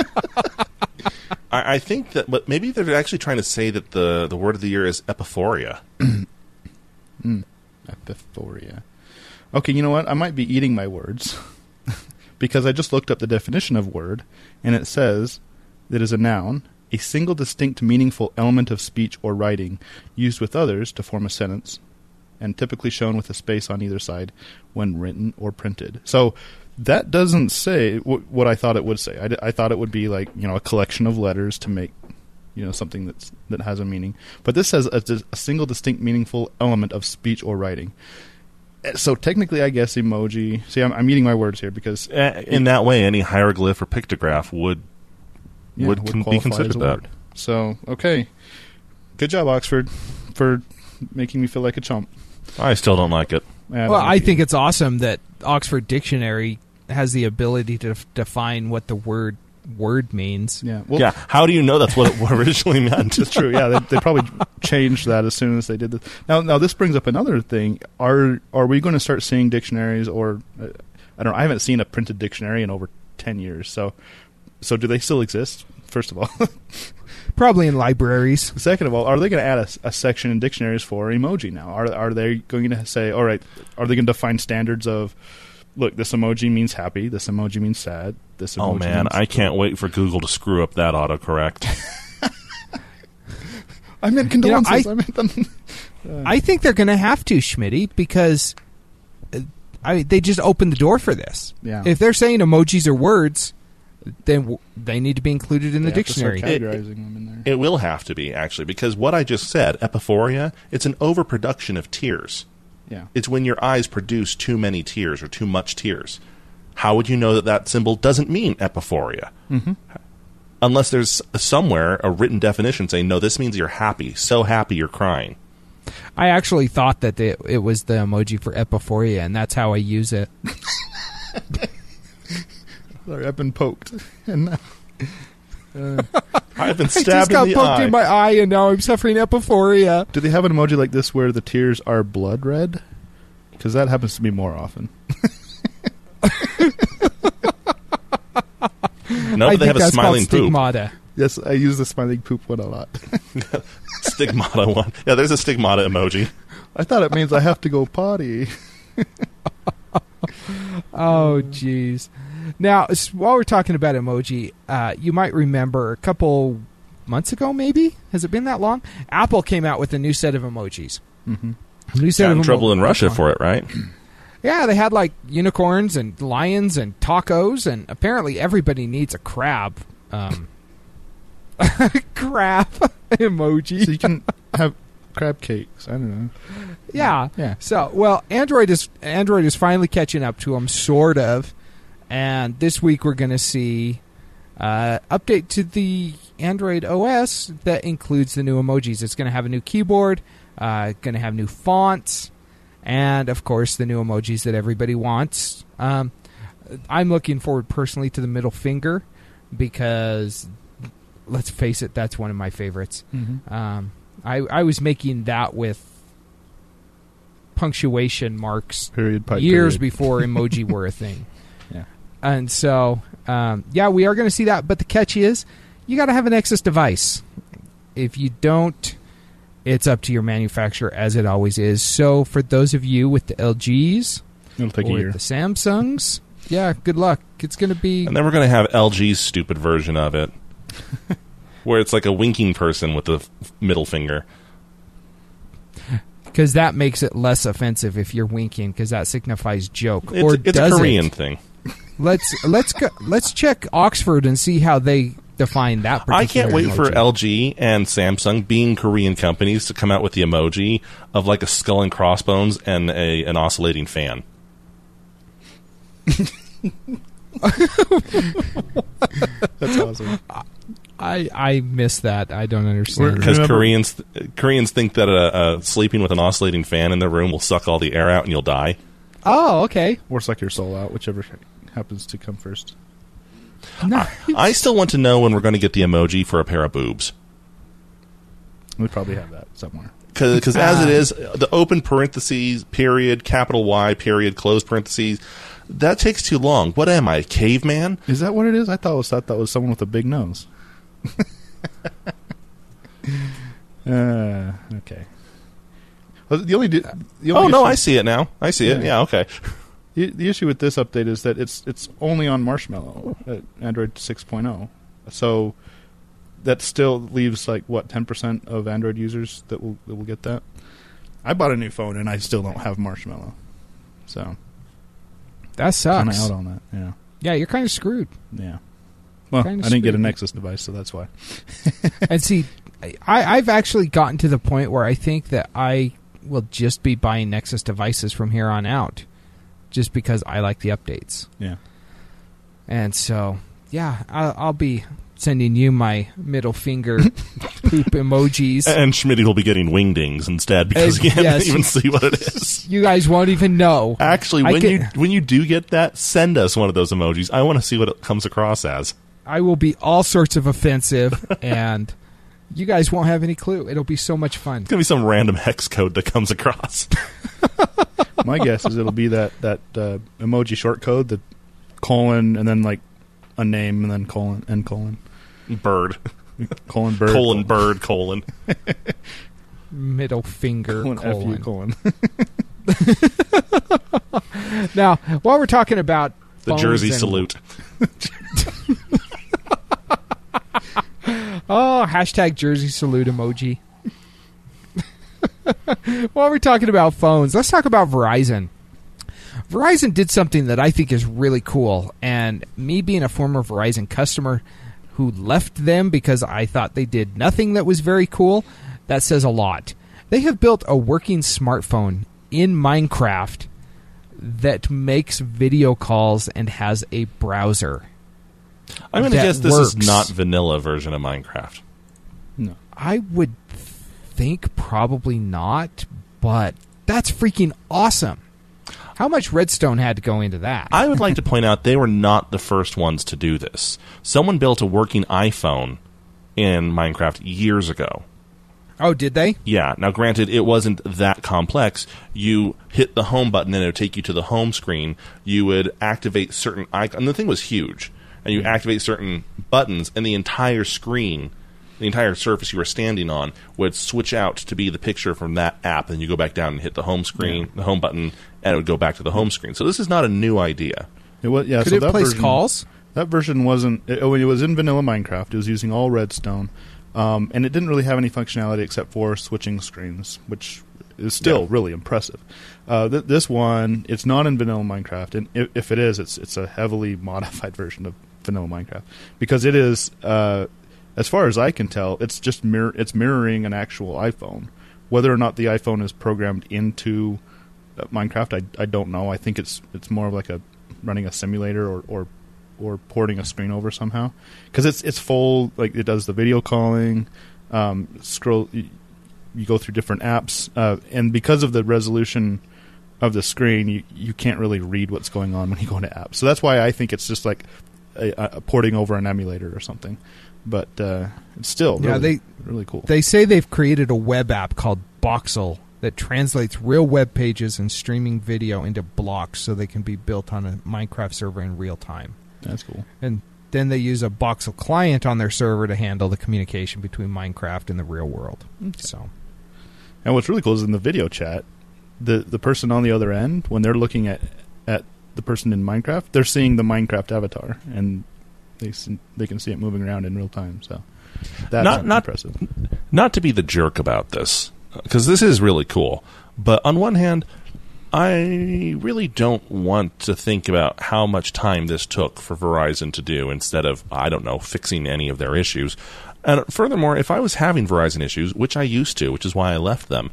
I, I think that, but maybe they're actually trying to say that the the word of the year is epiphoria. Hmm. Epiphoria. Okay, you know what? I might be eating my words because I just looked up the definition of word, and it says that is a noun, a single distinct meaningful element of speech or writing used with others to form a sentence, and typically shown with a space on either side when written or printed. So that doesn't say w- what I thought it would say. I, d- I thought it would be like you know a collection of letters to make you know something that's that has a meaning. But this says a, a single distinct meaningful element of speech or writing. Eh, So technically, I guess emoji. See, I'm, I'm eating my words here because Uh, In that way, any hieroglyph or pictograph would yeah, would con- be considered that. word. So okay, good job, Oxford, for making me feel like a chump. I still don't like it. Yeah, well, I think you. it's awesome that Oxford Dictionary has the ability to f- define what the word word means. yeah. Well, yeah, how do you know that's what it originally meant? It's true. Yeah, they, they probably changed that as soon as they did this. Now, now this brings up another thing. Are are we going to start seeing dictionaries, or uh, I don't know? I haven't seen a printed dictionary in over ten years. So, so do they still exist? First of all, Probably in libraries. second of all, are they going to add a, a section in dictionaries for emoji now? Are are they going to say, all right, are they going to define standards of? Look, this emoji means happy. This emoji means sad. This emoji Oh man, means- I can't wait for Google to screw up that autocorrect. I meant You know, condolences. I- I, meant them. I think they're going to have to, Schmitty, because uh, I they just opened the door for this. Yeah. If they're saying emojis are words, then w- they need to be included in the They have to start dictionary. categorizing them in there. it will have to be actually because what I just said, epiphoria, it's an overproduction of tears. yeah. It's when your eyes produce too many tears or too much tears. How would you know that that symbol doesn't mean epiphoria? Mm-hmm. Unless there's somewhere a written definition saying, no, this means you're happy, so happy you're crying. I actually thought that it, it was the emoji for epiphoria, and that's how I use it. Sorry, I've been poked. And now, I've been I just stabbed got in the poked eye. in my eye, and now I'm suffering epiphoria. do they have an emoji like this where the tears are blood red? Because that happens to me more often. no, I they think have a that's smiling called poop. stigmata. Yes, I use the smiling poop one a lot. Stigmata one. Yeah, there's a stigmata emoji. I thought it means I have to go potty. Oh, jeez. Now, while we're talking about emoji, uh, you might remember a couple months ago, maybe has it been that long? Apple came out with a new set of emojis. Mm-hmm. New set Got in of trouble in Russia for it, right? Yeah, they had like unicorns and lions and tacos, and apparently everybody needs a crab. Um, crab emoji. So you can have crab cakes. I don't know. Yeah. Yeah. So, well, Android is Android is finally catching up to them, sort of. And this week we're going to see uh, update to the Android OS that includes the new emojis. It's going to have a new keyboard, uh, going to have new fonts, and of course the new emojis that everybody wants. Um, I'm looking forward personally to the middle finger because, let's face it, that's one of my favorites. Mm-hmm. Um, I I was making that with punctuation marks Period. Years period. before emoji were a thing. Yeah. And so, um, yeah, we are going to see that. But the catch is, you got to have an Nexus device. If you don't, it's up to your manufacturer, as it always is. So, for those of you with the LGs It'll take a or year. the Samsungs, yeah, good luck. It's going to be. And then we're going to have LG's stupid version of it, where it's like a winking person with the f- middle finger. because that makes it less offensive if you're winking because that signifies joke. It's, or it's does a Korean it? thing. Let's let's go, let's check Oxford and see how they define that. Particular I can't wait for. LG and Samsung, being Korean companies, to come out with the emoji of like a skull and crossbones and a an oscillating fan. That's awesome. I I miss that. I don't understand. Because Koreans Koreans think that uh, uh, sleeping with an oscillating fan in their room will suck all the air out and you'll die. oh, okay. or suck your soul out, whichever happens to come first. No, I still want to know when we're going to get the emoji for a pair of boobs. We probably have that somewhere. Because as it is, the open parentheses, period, capital Y, period, close parentheses, that takes too long. What am I, a caveman? Is that what it is? I thought it was thought that was someone with a big nose. uh, okay. The only the only Oh no, I see it now. I see it. Yeah. Yeah, okay. The, the issue with this update is that it's it's only on Marshmallow, uh, Android 6.0. So that still leaves like what 10% of Android users that will that will get that. I bought a new phone and I still don't have Marshmallow. So that sucks. kind of out on that. Yeah. Yeah, you're kind of screwed. Yeah. Well, Kinda I didn't get a. Nexus device, so that's why. and see, I, I've actually gotten to the point where I think that I will just be buying Nexus devices from here on out, just because I like the updates. Yeah. And so, yeah, I'll, I'll be sending you my middle finger poop emojis. And Schmidt will be getting wingdings instead because Uh, he can't yes. even see what it is. You guys won't even know. Actually, I when could- you when you do get that, send us one of those emojis. I want to see what it comes across as. I will be all sorts of offensive, and you guys won't have any clue. It'll be so much fun. It's gonna be some random hex code that comes across. My guess is it'll be that that uh, emoji short code, the colon, and then like a name, and then colon and colon Bird, colon bird colon, bird, colon. Middle finger colon, colon. Colon. Now, while we're talking about The Jersey and- salute. Oh, hashtag Jersey salute emoji. While we're talking about phones, let's talk about Verizon. Verizon did something that I think is really cool, and me being a former Verizon customer who left them because I thought they did nothing that was very cool, that says a lot. They have built a working smartphone in Minecraft that makes video calls and has a browser. I'm going to guess this works. is not vanilla version of Minecraft. No. I would think probably not, but that's freaking awesome. How much redstone had to go into that? I would like to point out they were not the first ones to do this. Someone built a working iPhone in Minecraft years ago. oh, did they? Yeah. Now, granted, it wasn't that complex. You hit the home button and it would take you to the home screen. You would activate certain icons. And the thing was huge. And you mm-hmm. activate certain buttons, and the entire screen, the entire surface you were standing on, would switch out to be the picture from that app. And you go back down and hit the home screen, the home button, and it would go back to the home screen. So this is not a new idea. It was yeah. Could so it that place version, calls? That version wasn't. It, oh, it was in vanilla Minecraft. It was using all redstone, um, and it didn't really have any functionality except for switching screens, which is still Yeah. really impressive. Uh, th- this one, it's not in vanilla Minecraft, and if, if it is, it's it's a heavily modified version of vanilla Minecraft because it is, uh, as far as I can tell, it's just. It's mirroring an actual iPhone. Whether or not the iPhone is programmed into uh, Minecraft, I, I don't know. I think it's it's more of like a running a simulator or or, or porting a screen over somehow because it's it's full like it does the video calling. Um, scroll, you, you go through different apps, uh, and because of the resolution of the screen, you you can't really read what's going on when you go into apps. So that's why I think it's just like a, a porting over an emulator or something. But uh, it's still Yeah, really, they- really cool. They say they've created a web app called Boxel that translates real web pages and streaming video into blocks so they can be built on a Minecraft server in real time. that's cool. And then they use a Boxel client on their server to handle the communication between Minecraft and the real world. So, And what's really cool is in the video chat, the the person on the other end, when they're looking at at the person in Minecraft, they're seeing the Minecraft avatar, and they they can see it moving around in real time. So that's Not- not- impressive. not to be the jerk about this because this is really cool But on one hand, I really don't want to think about how much time this took for Verizon to do instead of, I don't know, fixing any of their issues. And furthermore, if I was having Verizon issues, which I used to, which is why I left them,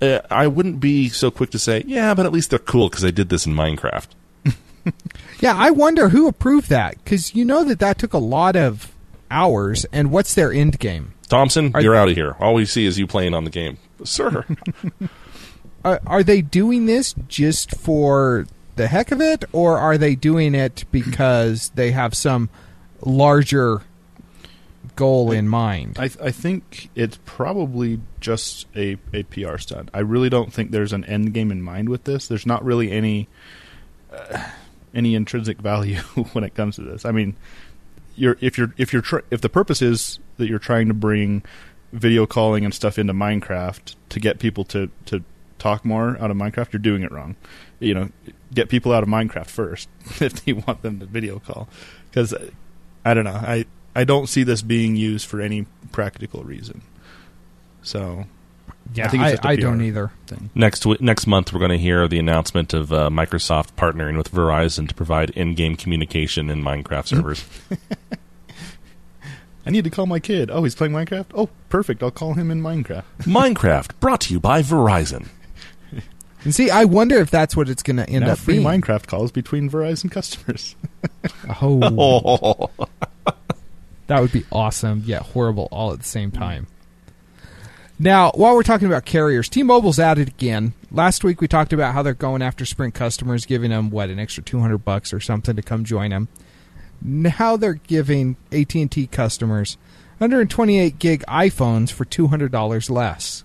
uh, I wouldn't be so quick to say, yeah, but at least they're cool because I did this in Minecraft. Yeah, I wonder who approved that because you know that that took a lot of hours. And what's their end game? Thompson, Are- you're out of here. All we see is you playing on the game. Sir. Are, are they doing this just for the heck of it, or are they doing it because they have some larger goal in mind? I, I think it's probably just a, a PR stunt. I really don't think there's an end game in mind with this. There's not really any uh, any intrinsic value when it comes to this. I mean, you're if you're if you're tr- if the purpose is that you're trying to bring video calling and stuff into Minecraft to get people to to talk more out of Minecraft, you're doing it wrong. You know, get people out of Minecraft first if you want them to video call. Because uh, I don't know, I I don't see this being used for any practical reason. So yeah, I think it's I, just a I PR. don't either. thing. next next month, we're going to hear the announcement of uh, Microsoft partnering with Verizon to provide in-game communication in Minecraft servers. I need to call my kid. Oh, he's playing Minecraft. Oh, perfect. I'll call him in Minecraft. Minecraft, brought to you by Verizon. And see, I wonder if that's what it's going to end now up free being. Minecraft calls between Verizon customers. Oh, Oh, that would be awesome yet horrible all at the same time. Now, while we're talking about carriers, T-Mobile's at it again. Last week we talked about how they're going after Sprint customers, giving them what an extra two hundred bucks or something to come join them. Now they're giving AT and T customers 128 gig iPhones for two hundred dollars less.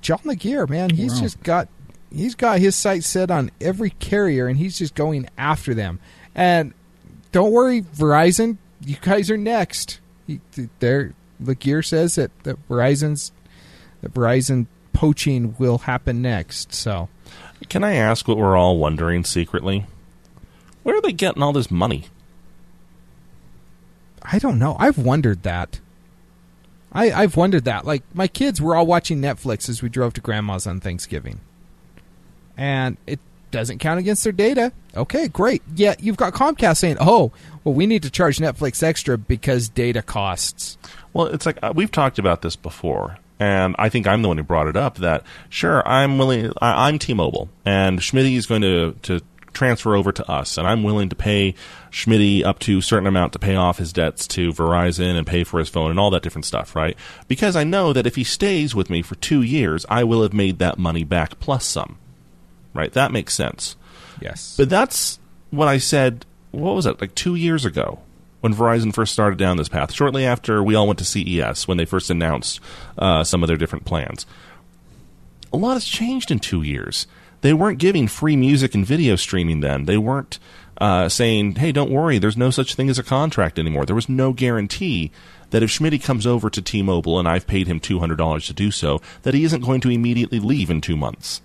John Legere, man, he's Wow. just got he's got his sights set on every carrier, and he's just going after them. And don't worry, Verizon, you guys are next. He, there, Legere says that, that Verizon's that Verizon poaching will happen next. So can I ask what we're all wondering secretly? Where are they getting all this money? I don't know. I've wondered that. I, I've wondered that. Like my kids were all watching Netflix as we drove to grandma's on Thanksgiving, and it doesn't count against their data. Okay, great. Yet you've got Comcast saying, "Oh, well, we need to charge Netflix extra because data costs." Well, it's like uh, we've talked about this before, and I think I'm the one who brought it up. That sure, I'm willing. I, I'm T-Mobile, and Schmidt is going to to transfer over to us, and I'm willing to pay Schmidt up to a certain amount to pay off his debts to Verizon and pay for his phone and all that different stuff, right? Because I know that if he stays with me for two years, I will have made that money back plus some, right? That makes sense. Yes. But that's what I said. What was it like two years ago when Verizon first started down this path? Shortly after we all went to CES when they first announced uh, some of their different plans. A lot has changed in two years. They weren't giving free music and video streaming then. They weren't uh, saying, "Hey, don't worry, there's no such thing as a contract anymore." There was no guarantee that if Schmidt comes over to T-Mobile and I've paid him two hundred dollars to do so, that he isn't going to immediately leave in two months.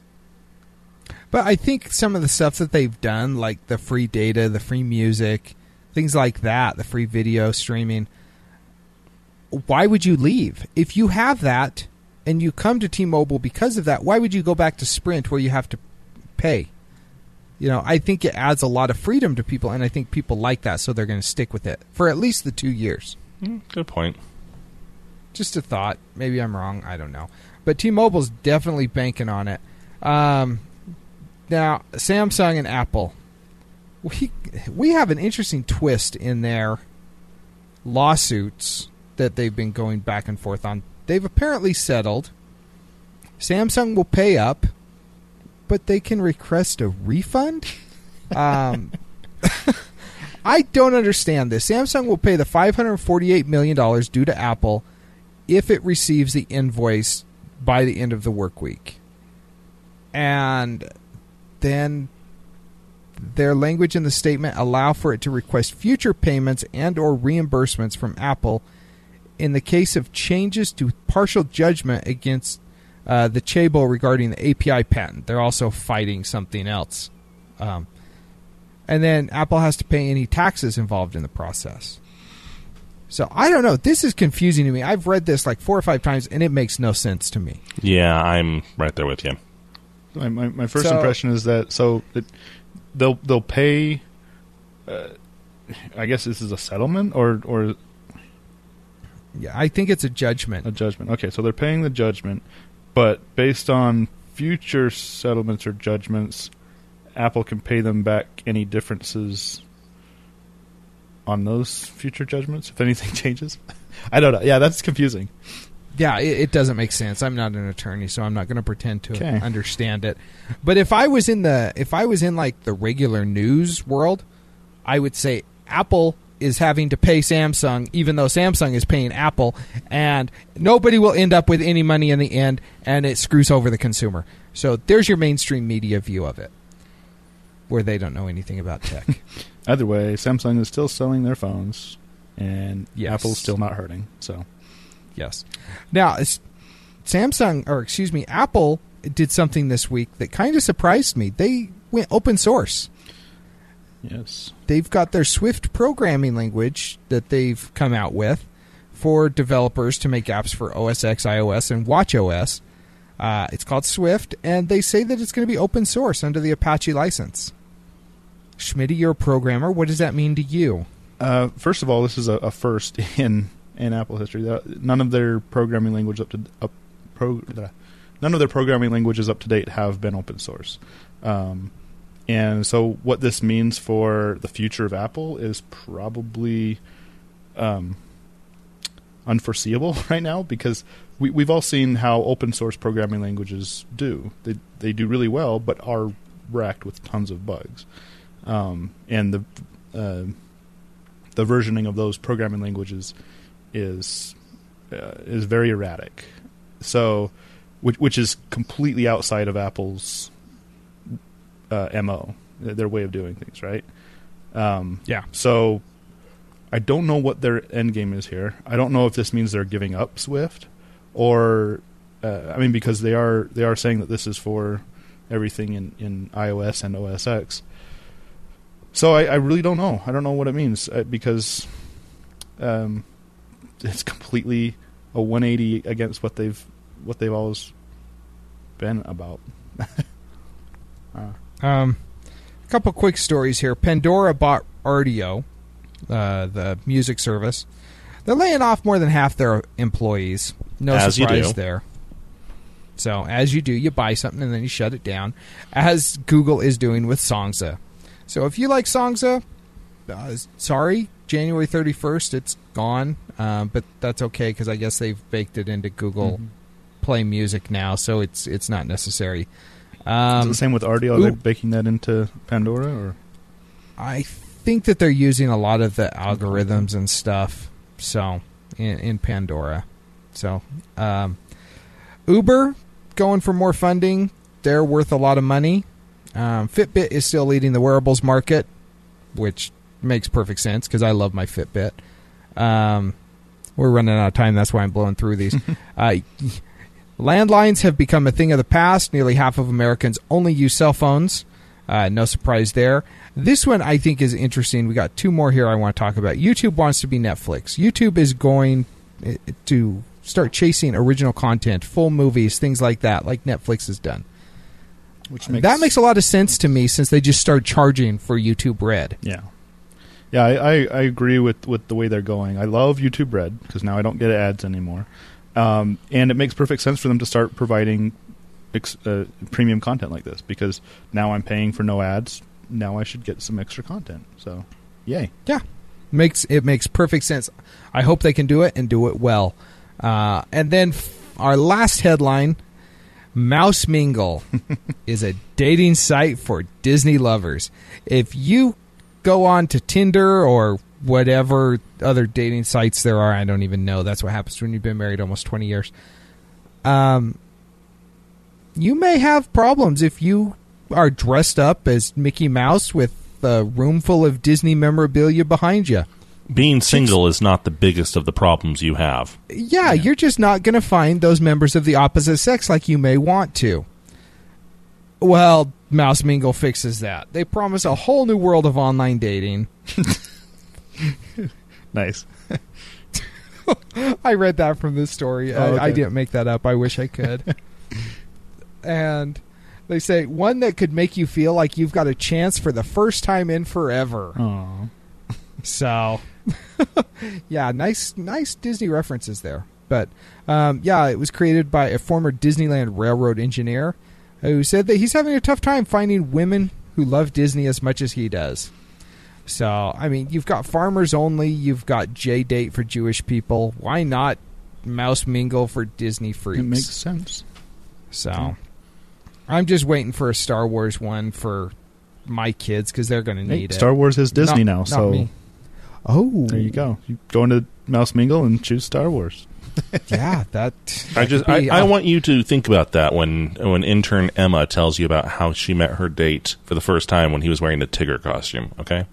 But I think some of the stuff that they've done, like the free data, the free music, things like that, the free video streaming, why would you leave? If you have that and you come to T Mobile because of that, why would you go back to Sprint where you have to pay? You know, I think it adds a lot of freedom to people, and I think people like that, so they're going to stick with it for at least the two years. Good point. Just a thought. Maybe I'm wrong. I don't know. But T-Mobile's definitely banking on it. Um, now, Samsung and Apple, we we have an interesting twist in their lawsuits that they've been going back and forth on. They've apparently settled. Samsung will pay up, but they can request a refund. Um, I don't understand this. Samsung will pay the $548 million due to Apple if it receives the invoice by the end of the work week. And then their language in the statement allow for it to request future payments and or reimbursements from Apple in the case of changes to partial judgment against uh, the Chabo regarding the API patent. They're also fighting something else. Um, and then Apple has to pay any taxes involved in the process. So I don't know. This is confusing to me. I've read this like four or five times, and it makes no sense to me. Yeah, I'm right there with you. My, my, my first So- impression is that so it, they'll they'll pay. Uh, I guess this is a settlement or or Yeah, I think it's a judgment. a judgment. Okay, so they're paying the judgment, but based on future settlements or judgments, Apple can pay them back any differences on those future judgments if anything changes. I don't know. Yeah, that's confusing. Yeah, it, it doesn't make sense. I'm not an attorney, so I'm not going to pretend to Okay. understand it. But if I was in the if I was in like the regular news world, I would say Apple is having to pay Samsung even though Samsung is paying Apple and nobody will end up with any money in the end and it screws over the consumer. So there's your mainstream media view of it. Where they don't know anything about tech. Either way, Samsung is still selling their phones, and Yes. Apple's still not hurting. So Yes. Now, Samsung, or excuse me, Apple did something this week that kind of surprised me. They went open source. yes, They've got their Swift programming language that they've come out with for developers to make apps for OS X, iOS, and WatchOS. Uh, it's called Swift, and they say that it's going to be open source under the Apache license. Schmitty, you're a programmer. What does that mean to you? Uh, first of all, this is a, a first in in Apple history. None of their programming language up to up pro, none of their programming languages up to date have been open source. Um, and so, what this means for the future of Apple is probably um, unforeseeable right now because we, we've all seen how open source programming languages do. They they do really well, but are racked with tons of bugs. Um, and the uh, the versioning of those programming languages is uh, is very erratic. So, which which is completely outside of Apple's uh, mo, their way of doing things, right? Um, Yeah. So, I don't know what their end game is here. I don't know if this means they're giving up Swift, or uh, I mean, because they are they are saying that this is for everything in in iOS and OS X. So I, I really don't know. I don't know what it means uh, because um, it's completely a 180 against what they've what they've always been about. uh, Um, a couple quick stories here. Pandora bought Rdio, uh, the music service. They're laying off more than half their employees. No As surprise there. So, as you do, you buy something and then you shut it down, as Google is doing with Songza. So, if you like Songza, uh, sorry, January 31st, it's gone. Um, but that's okay because I guess they've baked it into Google Play Music now, so it's it's not necessary. is Um, it the same with Rdio? Are they baking that into Pandora or I think that they're using a lot of the algorithms and stuff. So in, in Pandora, so um, Uber going for more funding. They're worth a lot of money. Um, Fitbit is still leading the wearables market, which makes perfect sense because I love my Fitbit. Um, we're running out of time. That's why I'm blowing through these. uh, landlines have become a thing of the past. Nearly half of Americans only use cell phones. Uh, no surprise there. This one I think is interesting. We got two more here I want to talk about. YouTube wants to be Netflix. YouTube is going eh, to start chasing original content, full movies, things like that, like Netflix has done. which makes that makes a lot of sense to me since they just started charging for YouTube Red. yeah. Yeah, I, I, I agree with, with the way they're going. I love YouTube Red because now I don't get ads anymore, um, and it makes perfect sense for them to start providing ex, uh, premium content like this because now I'm paying for no ads. Now I should get some extra content. So, yay! Yeah, makes it makes perfect sense. I hope they can do it and do it well. Uh, and then f- our last headline: Mouse Mingle is a dating site for Disney lovers. If you go on to Tinder or whatever other dating sites there are, I don't even know. That's what happens when you've been married almost twenty years. Um, you may have problems if you are dressed up as Mickey Mouse with a room full of Disney memorabilia behind you. Being single is not the biggest of the problems you have. Yeah, you're just not going to find those members of the opposite sex like you may want to. Well, Mouse Mingle fixes that. They promise a whole new world of online dating. Nice. I read that from this story. Oh, I, I didn't make that up. I wish I could. and they say one that could make you feel like you've got a chance for the first time in forever. Aw. So, yeah, nice, nice Disney references there. But um, yeah, it was created by a former Disneyland Railroad engineer who said that he's having a tough time finding women who love Disney as much as he does. So, I mean, you've got Farmers Only, you've got J Date for Jewish people. Why not Mouse Mingle for Disney freaks? It makes sense. so, I'm just waiting for a Star Wars one for my kids because they're going to Hey, need it. Star Wars is Disney Not- now, so. Oh, there you oh. go. You go into Mouse Mingle and choose Star Wars. yeah, that. I that just I, be- I uh, want you to think about that when when intern Emma tells you about how she met her date for the first time when he was wearing the Tigger costume. Okay.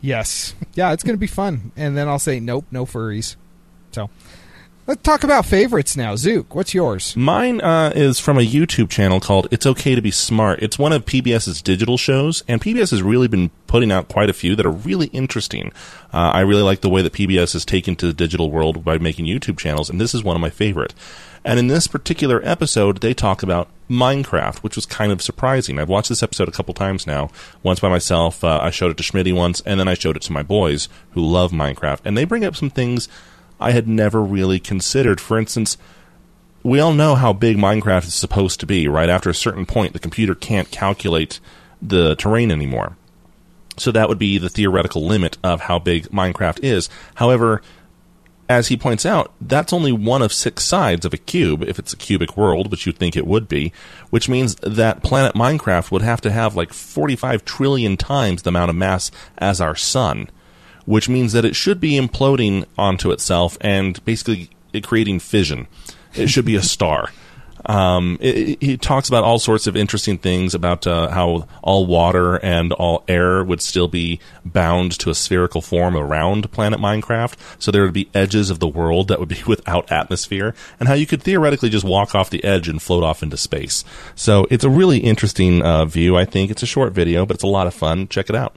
Yes, yeah, it's going to be fun. And then I'll say nope, no furries. Let's talk about favorites now. Zook, what's yours? Mine uh, is from a YouTube channel called It's Okay to Be Smart. It's one of PBS's digital shows, and PBS has really been putting out quite a few that are really interesting. Uh, I really like the way that PBS has taken to the digital world by making YouTube channels, and this is one of my favorite. And in this particular episode, they talk about Minecraft, which was kind of surprising. I've watched this episode a couple times now. Once by myself, uh, I showed it to Schmitty once, and then I showed it to my boys who love Minecraft. And they bring up some things I had never really considered. For instance, we all know how big Minecraft is supposed to be, right? After a certain point, the computer can't calculate the terrain anymore. So that would be the theoretical limit of how big Minecraft is. However, as he points out, that's only one of six sides of a cube, if it's a cubic world, which you'd think it would be, which means that planet Minecraft would have to have like 45 trillion times the amount of mass as our sun, which means that it should be imploding onto itself and basically creating fission. It should be a star. Um, he talks about all sorts of interesting things about uh, how all water and all air would still be bound to a spherical form around planet Minecraft. So there would be edges of the world that would be without atmosphere, and how you could theoretically just walk off the edge and float off into space. So it's a really interesting uh, view. I think it's a short video, but it's a lot of fun. Check it out,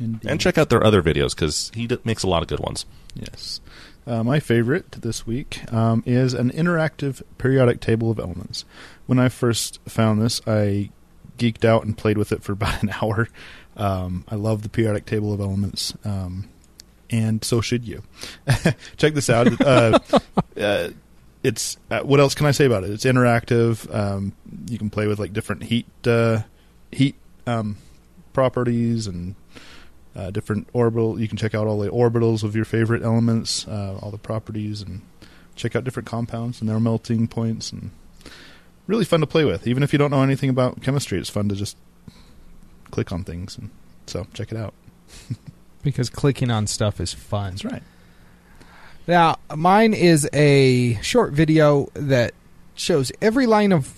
and check out their other videos because he d- makes a lot of good ones. Yes. Uh, my favorite this week um, is an interactive periodic table of elements. When I first found this, I geeked out and played with it for about an hour. Um, I love the periodic table of elements, um, and so should you. Check this out. uh, uh, it's uh, what else can I say about it? It's interactive. Um, you can play with like different heat uh, heat um, properties and uh, different orbital. You can check out all the orbitals of your favorite elements, uh, all the properties, and check out different compounds and their melting points. And really fun to play with. Even if you don't know anything about chemistry, it's fun to just click on things. And so check it out. Because clicking on stuff is fun. That's right. Now, mine is a short video that shows every line of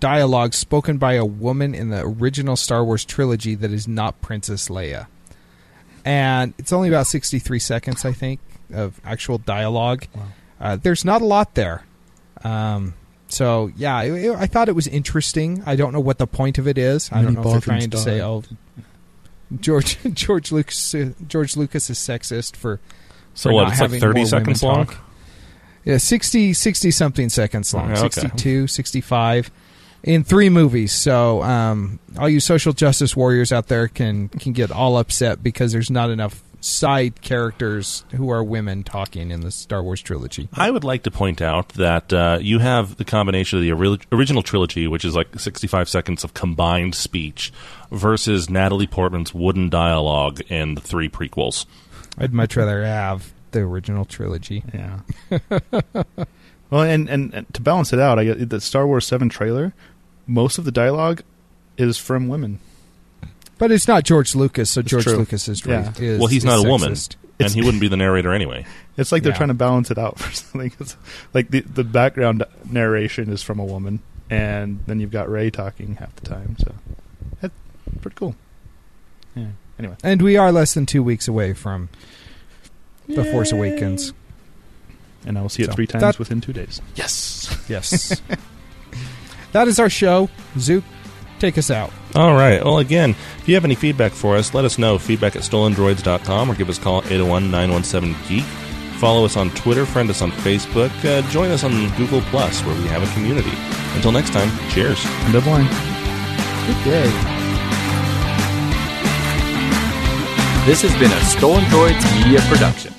dialogue spoken by a woman in the original Star Wars trilogy that is not Princess Leia. And it's only about 63 seconds, I think, of actual dialogue. Wow. Uh, there's not a lot there. Um, so, yeah, it- it- I thought it was interesting. I don't know what the point of it is. I don't Many know if they're Bothans trying to say, oh, George George Lucas George Lucas is sexist for So for what? not It's like having 30 seconds long. talk. Yeah, 60, 60 something seconds long. Okay, okay. 62, 65 in three movies. So, um, all you social justice warriors out there can can get all upset because there's not enough side characters who are women talking in the Star Wars trilogy. I would like to point out that uh, you have the combination of the ori- original trilogy, which is like 65 seconds of combined speech, versus Natalie Portman's wooden dialogue in the three prequels. I'd much rather have the original trilogy. Yeah. well, and, and and to balance it out, I get the Star Wars Seven trailer. Most of the dialogue is from women. But it's not George Lucas, so George true. Lucas is, Yeah. is well, he's is not a woman, sexist. and he wouldn't be the narrator anyway. It's like they're Yeah. trying to balance it out for something. It's like the the background narration is from a woman, and then you've got Rey talking half the time. So that's pretty cool. Yeah. Anyway, And we are less than two weeks away from The Force Awakens. and I will see it So, three times that- within two days. Yes. Yes. that is our show. Zook, take us out. All right. Well, again, if you have any feedback for us, let us know. Feedback at stolendroids.com or give us a call at 801 917 Geek. Follow us on Twitter, friend us on Facebook, uh, join us on Google Plus, where we have a community. Until next time, cheers. End of line. Good day. This has been a Stolen Droids Media Production.